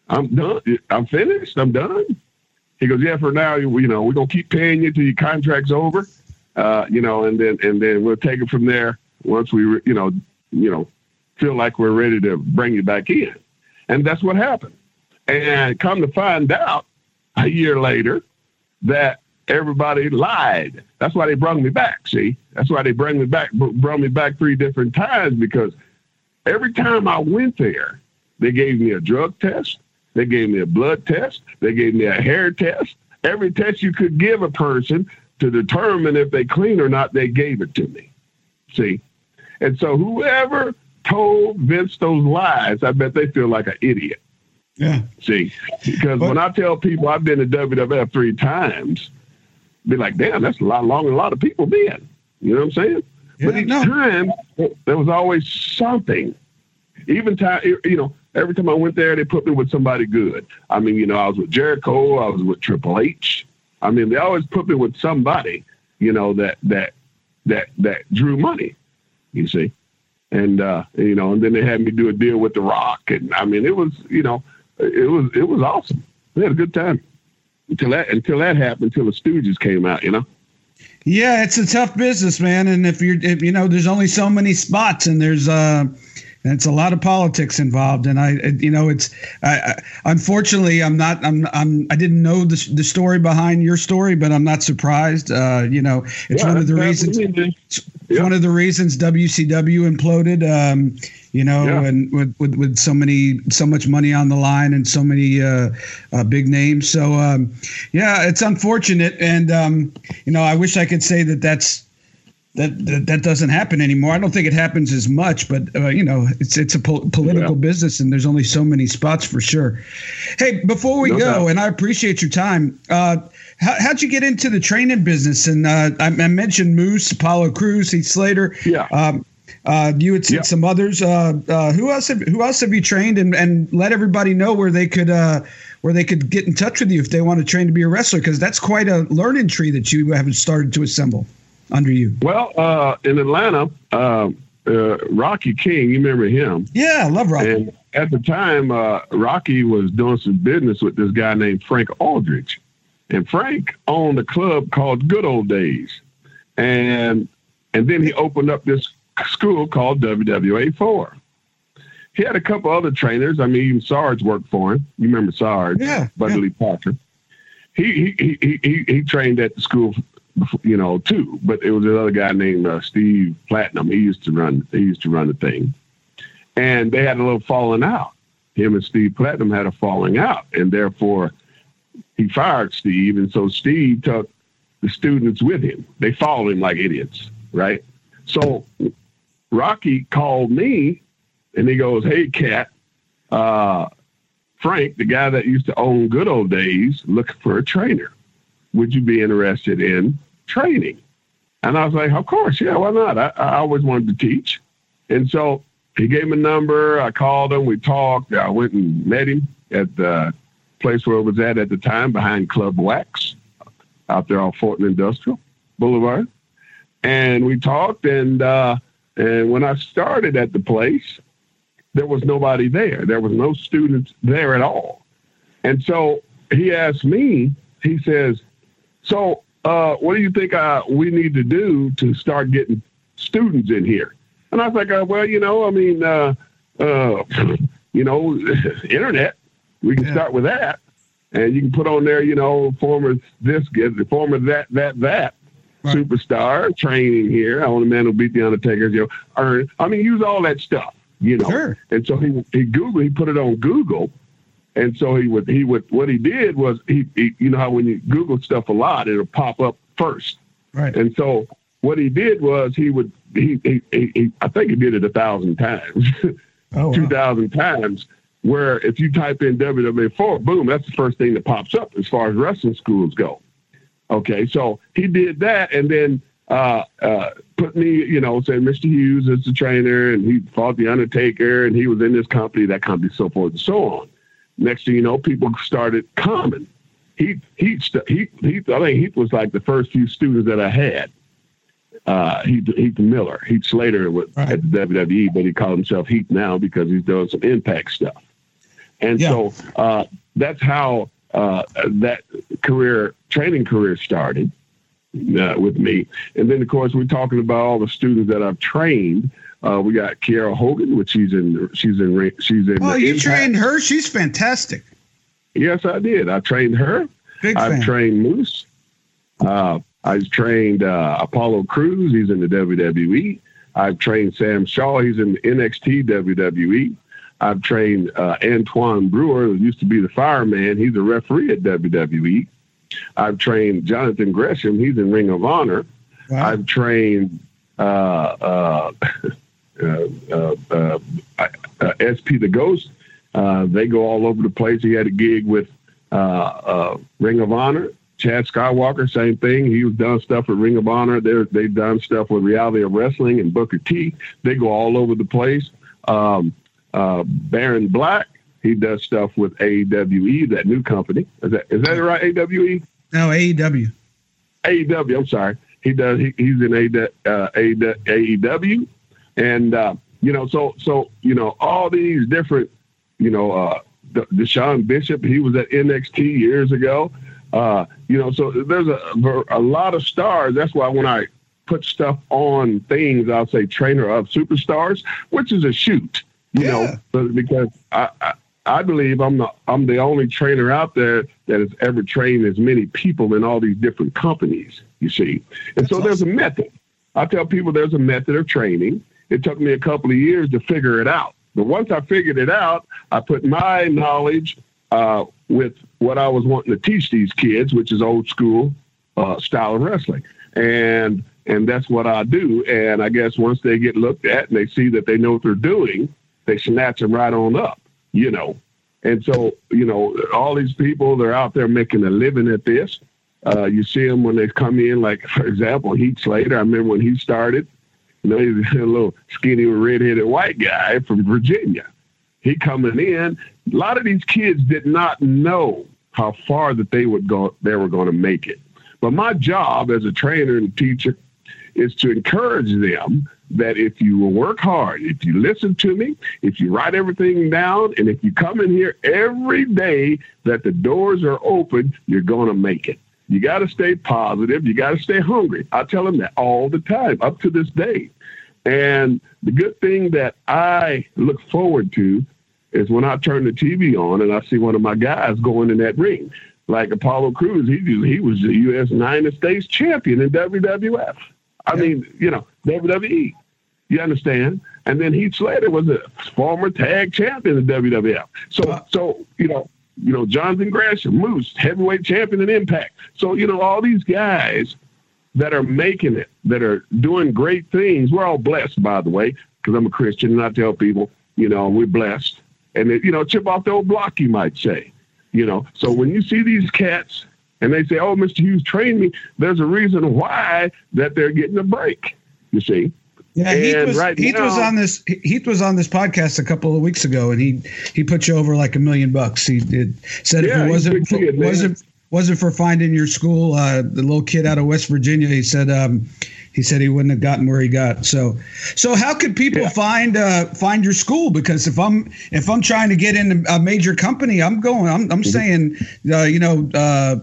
I'm done. I'm finished. I'm done. He goes, yeah, for now, you, you know, we're gonna keep paying you till your contract's over, uh, you know, and then and then we'll take it from there once we, you know, you know, feel like we're ready to bring you back in. And that's what happened. And come to find out a year later that everybody lied. That's why they brought me back. See, that's why they bring me back, brought me back three different times because every time I went there, they gave me a drug test, they gave me a blood test, they gave me a hair test. Every test you could give a person to determine if they clean or not, they gave it to me. See, and so whoever told Vince those lies, I bet they feel like an idiot. Yeah. See, because but, when I tell people I've been to WWF three times, be like, damn, that's a lot longer than a lot of people been. You know what I'm saying? Yeah, but each no. time there was always something. Even time, you know, every time I went there, they put me with somebody good. I mean, you know, I was with Jericho, I was with Triple H. I mean, they always put me with somebody, you know, that that that that drew money. You see, and uh, you know, and then they had me do a deal with The Rock, and I mean, it was you know, it was it was awesome. We had a good time until that until that happened, until the Stooges came out, you know. Yeah, it's a tough business, man, and if you're, if, you know, there's only so many spots, and there's uh and it's a lot of politics involved. And I, you know, it's I, I, unfortunately I'm not I'm I'm I didn't know the the story behind your story, but I'm not surprised. Uh, you know, it's yeah, one of the reasons. Yeah. One of the reasons WCW imploded. Um, you know, yeah. and with, with, with so many, so much money on the line and so many uh, uh, big names. So, um, yeah, it's unfortunate. And, um, you know, I wish I could say that that's, that, that, that doesn't happen anymore. I don't think it happens as much, but uh, you know, it's it's a po- political yeah. business, and there's only so many spots for sure. Hey, before we no go, doubt. and I appreciate your time. Uh, how, how'd you get into the training business? And uh, I, I, mentioned Moose, Apollo Crews, Heath Slater. Yeah. Um, uh, you had seen some others. Uh, uh, who else? Have, who else have you trained? And, and let everybody know where they could uh, where they could get in touch with you if they want to train to be a wrestler, because that's quite a learning tree that you haven't started to assemble under you. Well, uh, in Atlanta, uh, Rocky King, you remember him? Yeah, I love Rocky. And at the time, Rocky was doing some business with this guy named Frank Aldridge, and Frank owned a club called Good Old Days, and and then he opened up this school called WWA four. He had a couple other trainers. I mean, even Sarge worked for him. You remember Sarge? Yeah. Buddy yeah. Lee Parker. He, he he he he trained at the school, you know, too. But it was another guy named uh, Steve Platinum. He used to run. He used to run the thing, and they had a little falling out. Him and Steve Platinum had a falling out, and therefore he fired Steve, and so Steve took the students with him. They followed him like idiots, right? So Rocky called me and he goes, Hey, Cat, uh, Frank, the guy that used to own Good Old Days, looking for a trainer. Would you be interested in training? And I was like, Of course, yeah, why not? I, I always wanted to teach. And so he gave me a number. I called him. We talked. I went and met him at the place where I was at at the time behind Club Wax out there on Fulton Industrial Boulevard. And we talked and uh, and when I started at the place, there was nobody there. There was no students there at all. And so he asked me, he says, So, uh, what do you think uh, we need to do to start getting students in here? And I was like, uh, Well, you know, I mean, uh, uh, you know, <laughs> internet, we can yeah. start with that. And you can put on there, you know, former this, get the former that, that, that right. superstar training here. I want a man who beat the Undertaker. You know, earn. I mean, use all that stuff. You know, sure. and so he he Google he put it on Google, and so he would he would what he did was he, he you know how when you Google stuff a lot it'll pop up first. Right. And so what he did was he would he he, he, he I think he did it a thousand times, <laughs> oh, two thousand wow. times. Where if you type in WWA4, boom, that's the first thing that pops up as far as wrestling schools go. Okay, so he did that, and then uh, uh, put me, you know, said Mr. Hughes is the trainer, and he fought the Undertaker, and he was in this company, that company, so forth and so on. Next thing you know, people started coming. He he he he. I think he was like the first few students that I had. Uh, Heath, Heath Miller, Heath Slater with, right. at the WWE, but he called himself Heath now because he's doing some Impact stuff. And yeah. so uh, that's how uh, that career training career started uh, with me. And then, of course, we're talking about all the students that I've trained. Uh, we got Kiera Hogan, which she's in. She's in. She's in. Oh, you Impact. trained her? She's fantastic. Yes, I did. I trained her. Big I've fan. trained Moose. Uh, I've trained uh, Apollo Crews. He's in the WWE. I've trained Sam Shaw. He's in the NXT WWE. I've trained uh, Antoine Brewer, who used to be the fireman. He's a referee at WWE. I've trained Jonathan Gresham. He's in Ring of Honor. Wow. I've trained uh, uh <laughs> Uh, uh, uh, SP the Ghost. they go all over the place. He had a gig with Ring of Honor. Chad Skywalker, same thing. He was done stuff with Ring of Honor. They're, they've done stuff with Reality of Wrestling and Booker T. They go all over the place. Um, Baron Black, he does stuff with AEWE, that new company. Is that is that right? AWE? No, AEW. AEW. I'm sorry. He does. He, he's in AEW, uh, and uh, you know, so so you know, all these different, you know, uh, Deshaun Bishop. He was at NXT years ago. Uh, you know, so there's a a lot of stars. That's why when I put stuff on things, I'll say trainer of superstars, which is a shoot. You yeah. know, because I, I I believe I'm the I'm the only trainer out there that has ever trained as many people in all these different companies. You see, and That's so awesome. there's a method. I tell people there's a method of training, it took me a couple of years to figure it out. But once I figured it out, I put my knowledge uh, with what I was wanting to teach these kids, which is old school uh, style of wrestling, and and that's what I do. And I guess once they get looked at and they see that they know what they're doing, they snatch them right on up, you know. And so, you know, all these people they're out there making a living at this. Uh, you see them when they come in, like for example, Heath Slater. I remember when he started. You know, he's a little skinny, redheaded white guy from Virginia. He coming in. A lot of these kids did not know how far that they would go. They were going to make it. But my job as a trainer and teacher is to encourage them that if you will work hard, if you listen to me, if you write everything down, and if you come in here every day that the doors are open, you're going to make it. You got to stay positive. You got to stay hungry. I tell them that all the time, up to this day. And the good thing that I look forward to is when I turn the TV on and I see one of my guys going in that ring. Like Apollo Crews, he he was the U.S. United States champion in WWF. I yeah. mean, you know, WWE. You understand? And then Heath Slater was a former tag champion in WWF. So, uh, so you know, you know, Jonathan Gresham, Moose, heavyweight champion in Impact. So, you know, all these guys that are making it, that are doing great things. We're all blessed, by the way, because I'm a Christian and I tell people, you know, we're blessed. And, it, you know, chip off the old block, you might say. You know, so when you see these cats and they say, "Oh, Mr. Hughes trained me," there's a reason why that they're getting a break. You see. Yeah, Heath, was, right Heath now, was on this. Heath was on this podcast a couple of weeks ago, and he he put you over like a million bucks. He did said yeah, if it wasn't for, kid, wasn't wasn't for finding your school, uh, the little kid out of West Virginia, he said um, he said he wouldn't have gotten where he got. So, so how could people yeah. find uh, find your school? Because if I'm if I'm trying to get into a major company, I'm going. I'm I'm mm-hmm. saying, uh, you know, uh,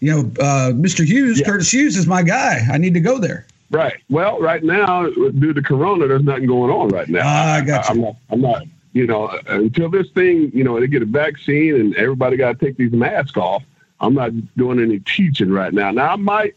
you know, uh, Mr. Hughes, yeah. Curtis Hughes is my guy. I need to go there. Right. Well, right now, due to Corona, there's nothing going on right now. Ah, I got you. I'm not. I'm not. You know, until this thing, you know, they get a vaccine and everybody got to take these masks off. I'm not doing any teaching right now. Now I might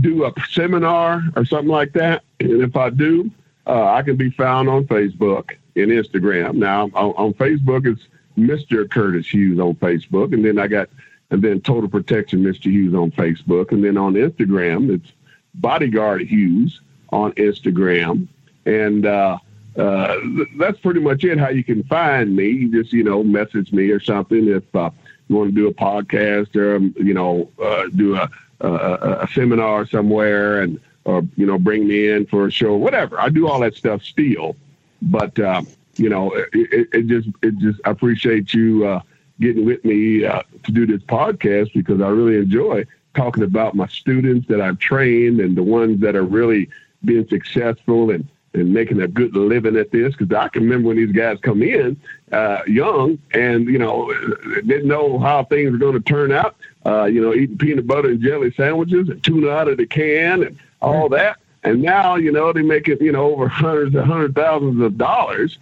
do a seminar or something like that, and if I do, uh, I can be found on Facebook and Instagram. Now on, on Facebook, it's Mr. Curtis Hughes on Facebook, and then I got and then Total Protection Mr. Hughes on Facebook, and then on Instagram, it's Bodyguard Hughes on Instagram, and uh, uh, that's pretty much it. How you can find me? You just you know message me or something if uh, you want to do a podcast or um, you know uh, do a, a, a seminar somewhere and or you know bring me in for a show, whatever. I do all that stuff still, but uh, you know it, it, it, just it just I appreciate you uh, getting with me to do this podcast because I really enjoy talking about my students that I've trained and the ones that are really being successful and, and making a good living at this. Because I can remember when these guys come in uh, young and, you know, didn't know how things were going to turn out, uh, you know, eating peanut butter and jelly sandwiches and tuna out of the can and all that. And now, you know, they make it, you know, over hundreds and hundred thousands of dollars.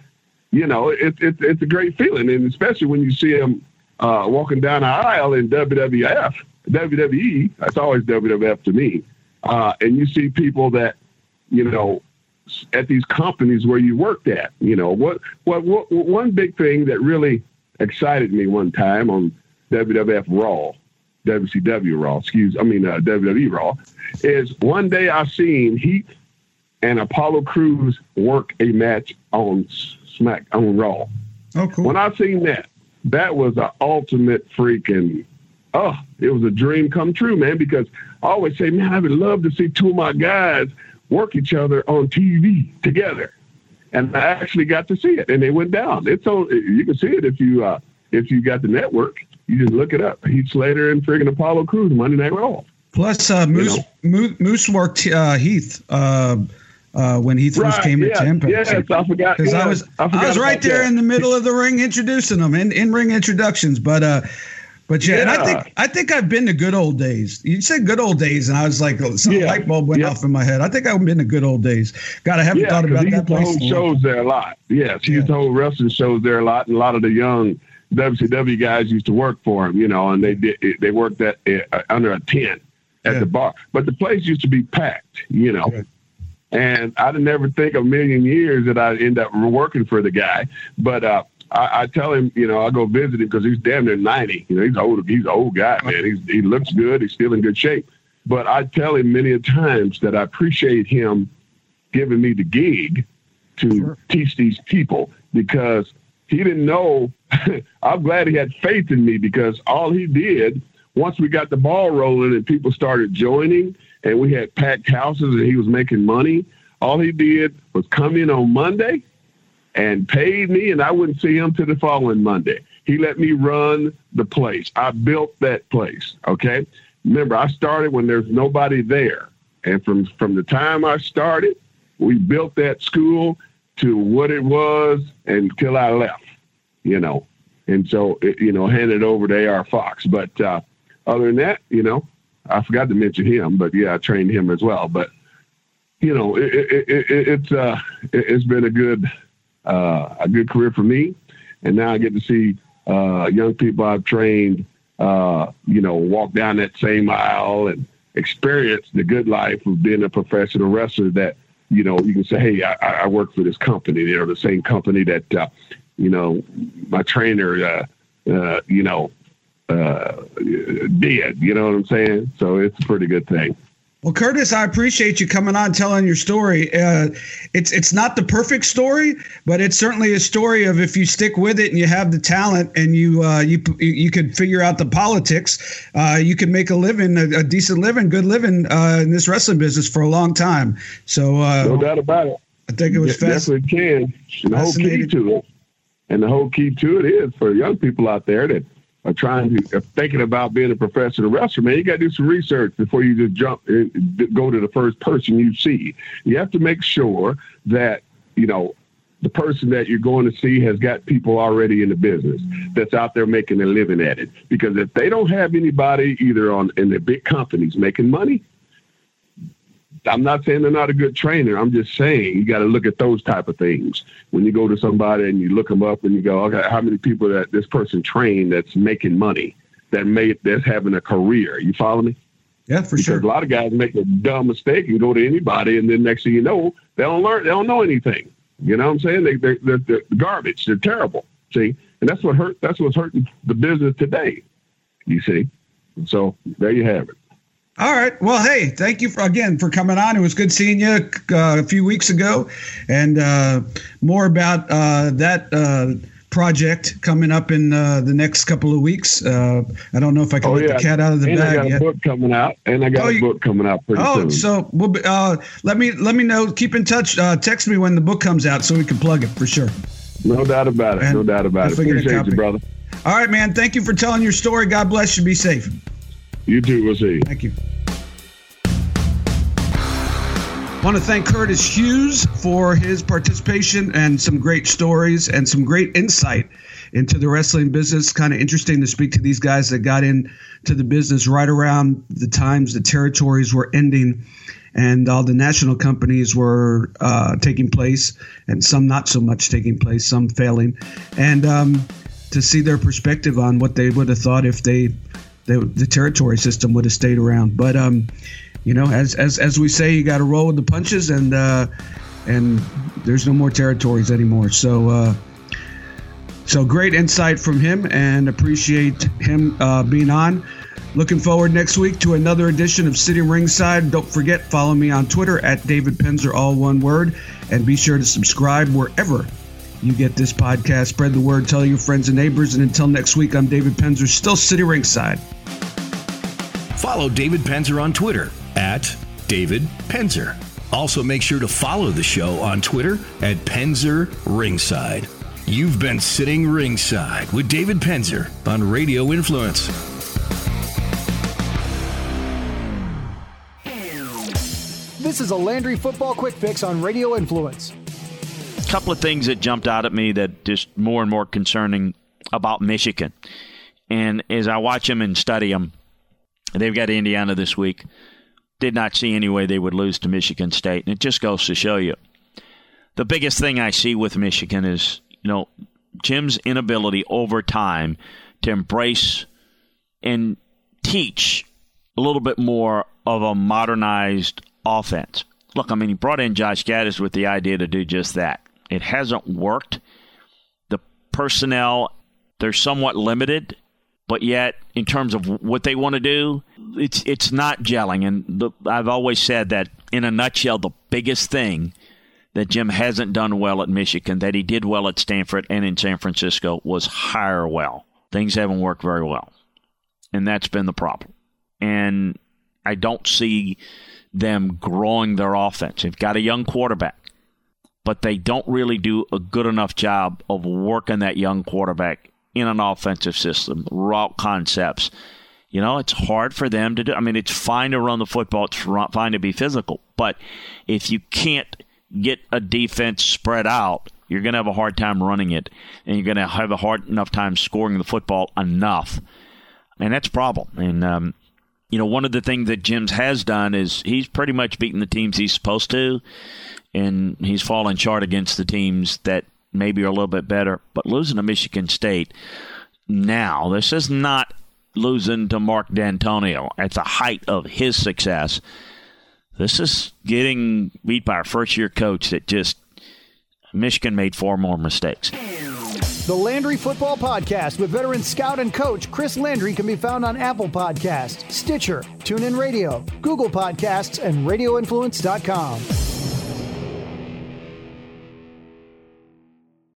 You know, it's it's it's a great feeling, and especially when you see them uh, walking down the aisle in WWF WWE, that's always WWF to me. Uh, and you see people that, you know, at these companies where you worked at, you know, what, what, what, one big thing that really excited me one time on WWF Raw, WCW Raw, excuse, I mean, uh, WWE Raw, is one day I seen Heath and Apollo Crews work a match on Smack, on Raw. Oh, cool. When I seen that, that was the ultimate freaking oh, it was a dream come true, man, because I always say, man, I would love to see two of my guys work each other on TV together. And I actually got to see it, and they went down. It's on. You can see it if you uh, if you got the network. You just look it up. Heath Slater and friggin' Apollo Crews Monday Night Raw. Plus, uh, Moose, you know? Moose worked uh, Heath uh, uh, when Heath right, came yeah, into Impact. Yes, I forgot. Because yeah, I was I, I was right there that. in the middle of the ring introducing them in, in ring introductions. But uh, but yeah, yeah, and I think I think I've been to good old days. You said good old days, and I was like, some yeah. light bulb went yeah. off in my head. I think I've been to good old days. God, I haven't thought about that place. Hold shows there a lot. Yes, he used to hold wrestling shows there a lot, and a lot of the young WCW guys used to work for him. You know, and they did they worked at uh, under a tent at the bar, but the place used to be packed. You know. And I'd never think a million years that I'd end up working for the guy. But uh, I, I tell him, you know, I go visit him because he's damn near 90. You know, he's old. He's an old guy, man. He's, he looks good. He's still in good shape. But I tell him many a times that I appreciate him giving me the gig to sure. teach these people because he didn't know. <laughs> I'm glad he had faith in me because all he did once we got the ball rolling and people started joining and we had packed houses and he was making money, all he did was come in on Monday and paid me, and I wouldn't see him till the following Monday. He let me run the place. I built that place. Okay. Remember, I started when there's nobody there. And from, from the time I started, we built that school to what it was until I left, you know. And so, it, you know, handed over to AR Fox. But uh, other than that, you know, I forgot to mention him, but yeah, I trained him as well. But, you know, it, it, it, it's uh, it's been a good uh, a good career for me, and now I get to see uh, young people I've trained, uh, you know, walk down that same aisle and experience the good life of being a professional wrestler. That you know, you can say, hey, I, I work for this company. They're the same company that uh, you know my trainer, uh, uh, you know, did. You know what I'm saying? So it's a pretty good thing. Well, Curtis, I appreciate you coming on telling your story. Uh, it's it's not the perfect story, but it's certainly a story of if you stick with it and you have the talent and you uh, you you could figure out the politics, uh, you can make a living, a, a decent living, good living uh, in this wrestling business for a long time. So uh, no doubt about it. I think it was fast. Definitely can. The whole key to it, and the whole key to it is for young people out there that are trying to are thinking about being a professional wrestler, man, you got to do some research before you just jump eh, and go to the first person you see. You have to make sure that you know the person that you're going to see has got people already in the business that's out there making a living at it. Because if they don't have anybody either on in the big companies making money, I'm not saying they're not a good trainer. I'm just saying you got to look at those type of things. When you go to somebody and you look them up and you go, okay, how many people that this person trained that's making money, that made that's having a career? You follow me? Yeah, for because sure. A lot of guys make a dumb mistake and go to anybody, and then next thing you know, they don't learn. They don't know anything. You know what I'm saying? They they they're, they're garbage. They're terrible. See, and that's what hurt. That's what's hurting the business today. You see. So there you have it. All right. Well, hey, thank you for, again for coming on. It was good seeing you uh, a few weeks ago, and uh, more about uh, that uh, project coming up in uh, the next couple of weeks. Uh, I don't know if I can oh, let yeah. the cat out of the and bag I got yet. a book coming out, and I got oh, a book coming out pretty oh, soon. Oh, so we'll be, let me let me know. Keep in touch. text me when the book comes out so we can plug it for sure. No doubt about it. And no doubt about it. Appreciate you, brother. All right, man. Thank you for telling your story. God bless you. Be safe. You too. We'll see. Thank you. Want to thank Curtis Hughes for his participation and some great stories and some great insight into the wrestling business. Kind of interesting to speak to these guys that got into the business right around the times the territories were ending and all the national companies were uh, taking place, and some not so much taking place, some failing, and um, to see their perspective on what they would have thought if they, they the territory system would have stayed around. But um, you know, as as as we say, you got to roll with the punches, and uh, and there's no more territories anymore. So. Uh, so great insight from him and appreciate him uh, being on. Looking forward next week to another edition of Sitting Ringside. Don't forget, follow me on Twitter at David Penzer, all one word, and be sure to subscribe wherever you get this podcast. Spread the word, tell your friends and neighbors, and until next week, I'm David Penzer, still Sitting Ringside. Follow David Penzer on Twitter at David Penzer. Also, make sure to follow the show on Twitter at Penzer Ringside. You've been sitting ringside with David Penzer on Radio Influence. This is a Landry Football Quick Fix on Radio Influence. A couple of things that jumped out at me that just more and more concerning about Michigan. And as I watch them and study them, they've got Indiana this week did not see any way they would lose to Michigan State. And it just goes to show you the biggest thing I see with Michigan is, you know, Jim's inability over time to embrace and teach a little bit more of a modernized offense. look, I mean, he brought in Josh Gattis with the idea to do just that. It hasn't worked. The personnel, they're somewhat limited, but yet, in terms of what they want to do, it's it's not gelling. And the, I've always said that, in a nutshell, the biggest thing that Jim hasn't done well at Michigan, that he did well at Stanford and in San Francisco, was hire well. Things haven't worked very well. And that's been the problem. And I don't see them growing their offense. They've got a young quarterback, but they don't really do a good enough job of working that young quarterback in an offensive system, route concepts. You know, it's hard for them to do. I mean, it's fine to run the football, it's fine to be physical, but if you can't get a defense spread out, you're going to have a hard time running it, and you're going to have a hard enough time scoring the football enough, and that's a problem. And um, you know, one of the things that Jim's has done is he's pretty much beaten the teams he's supposed to, and he's fallen short against the teams that maybe are a little bit better. But losing to Michigan State now, this is not losing to Mark Dantonio at the height of his success. This is getting beat by a first year coach that just Michigan made four more mistakes. The Landry Football Podcast with veteran scout and coach Chris Landry can be found on Apple Podcasts, Stitcher, TuneIn Radio, Google Podcasts, and RadioInfluence.com.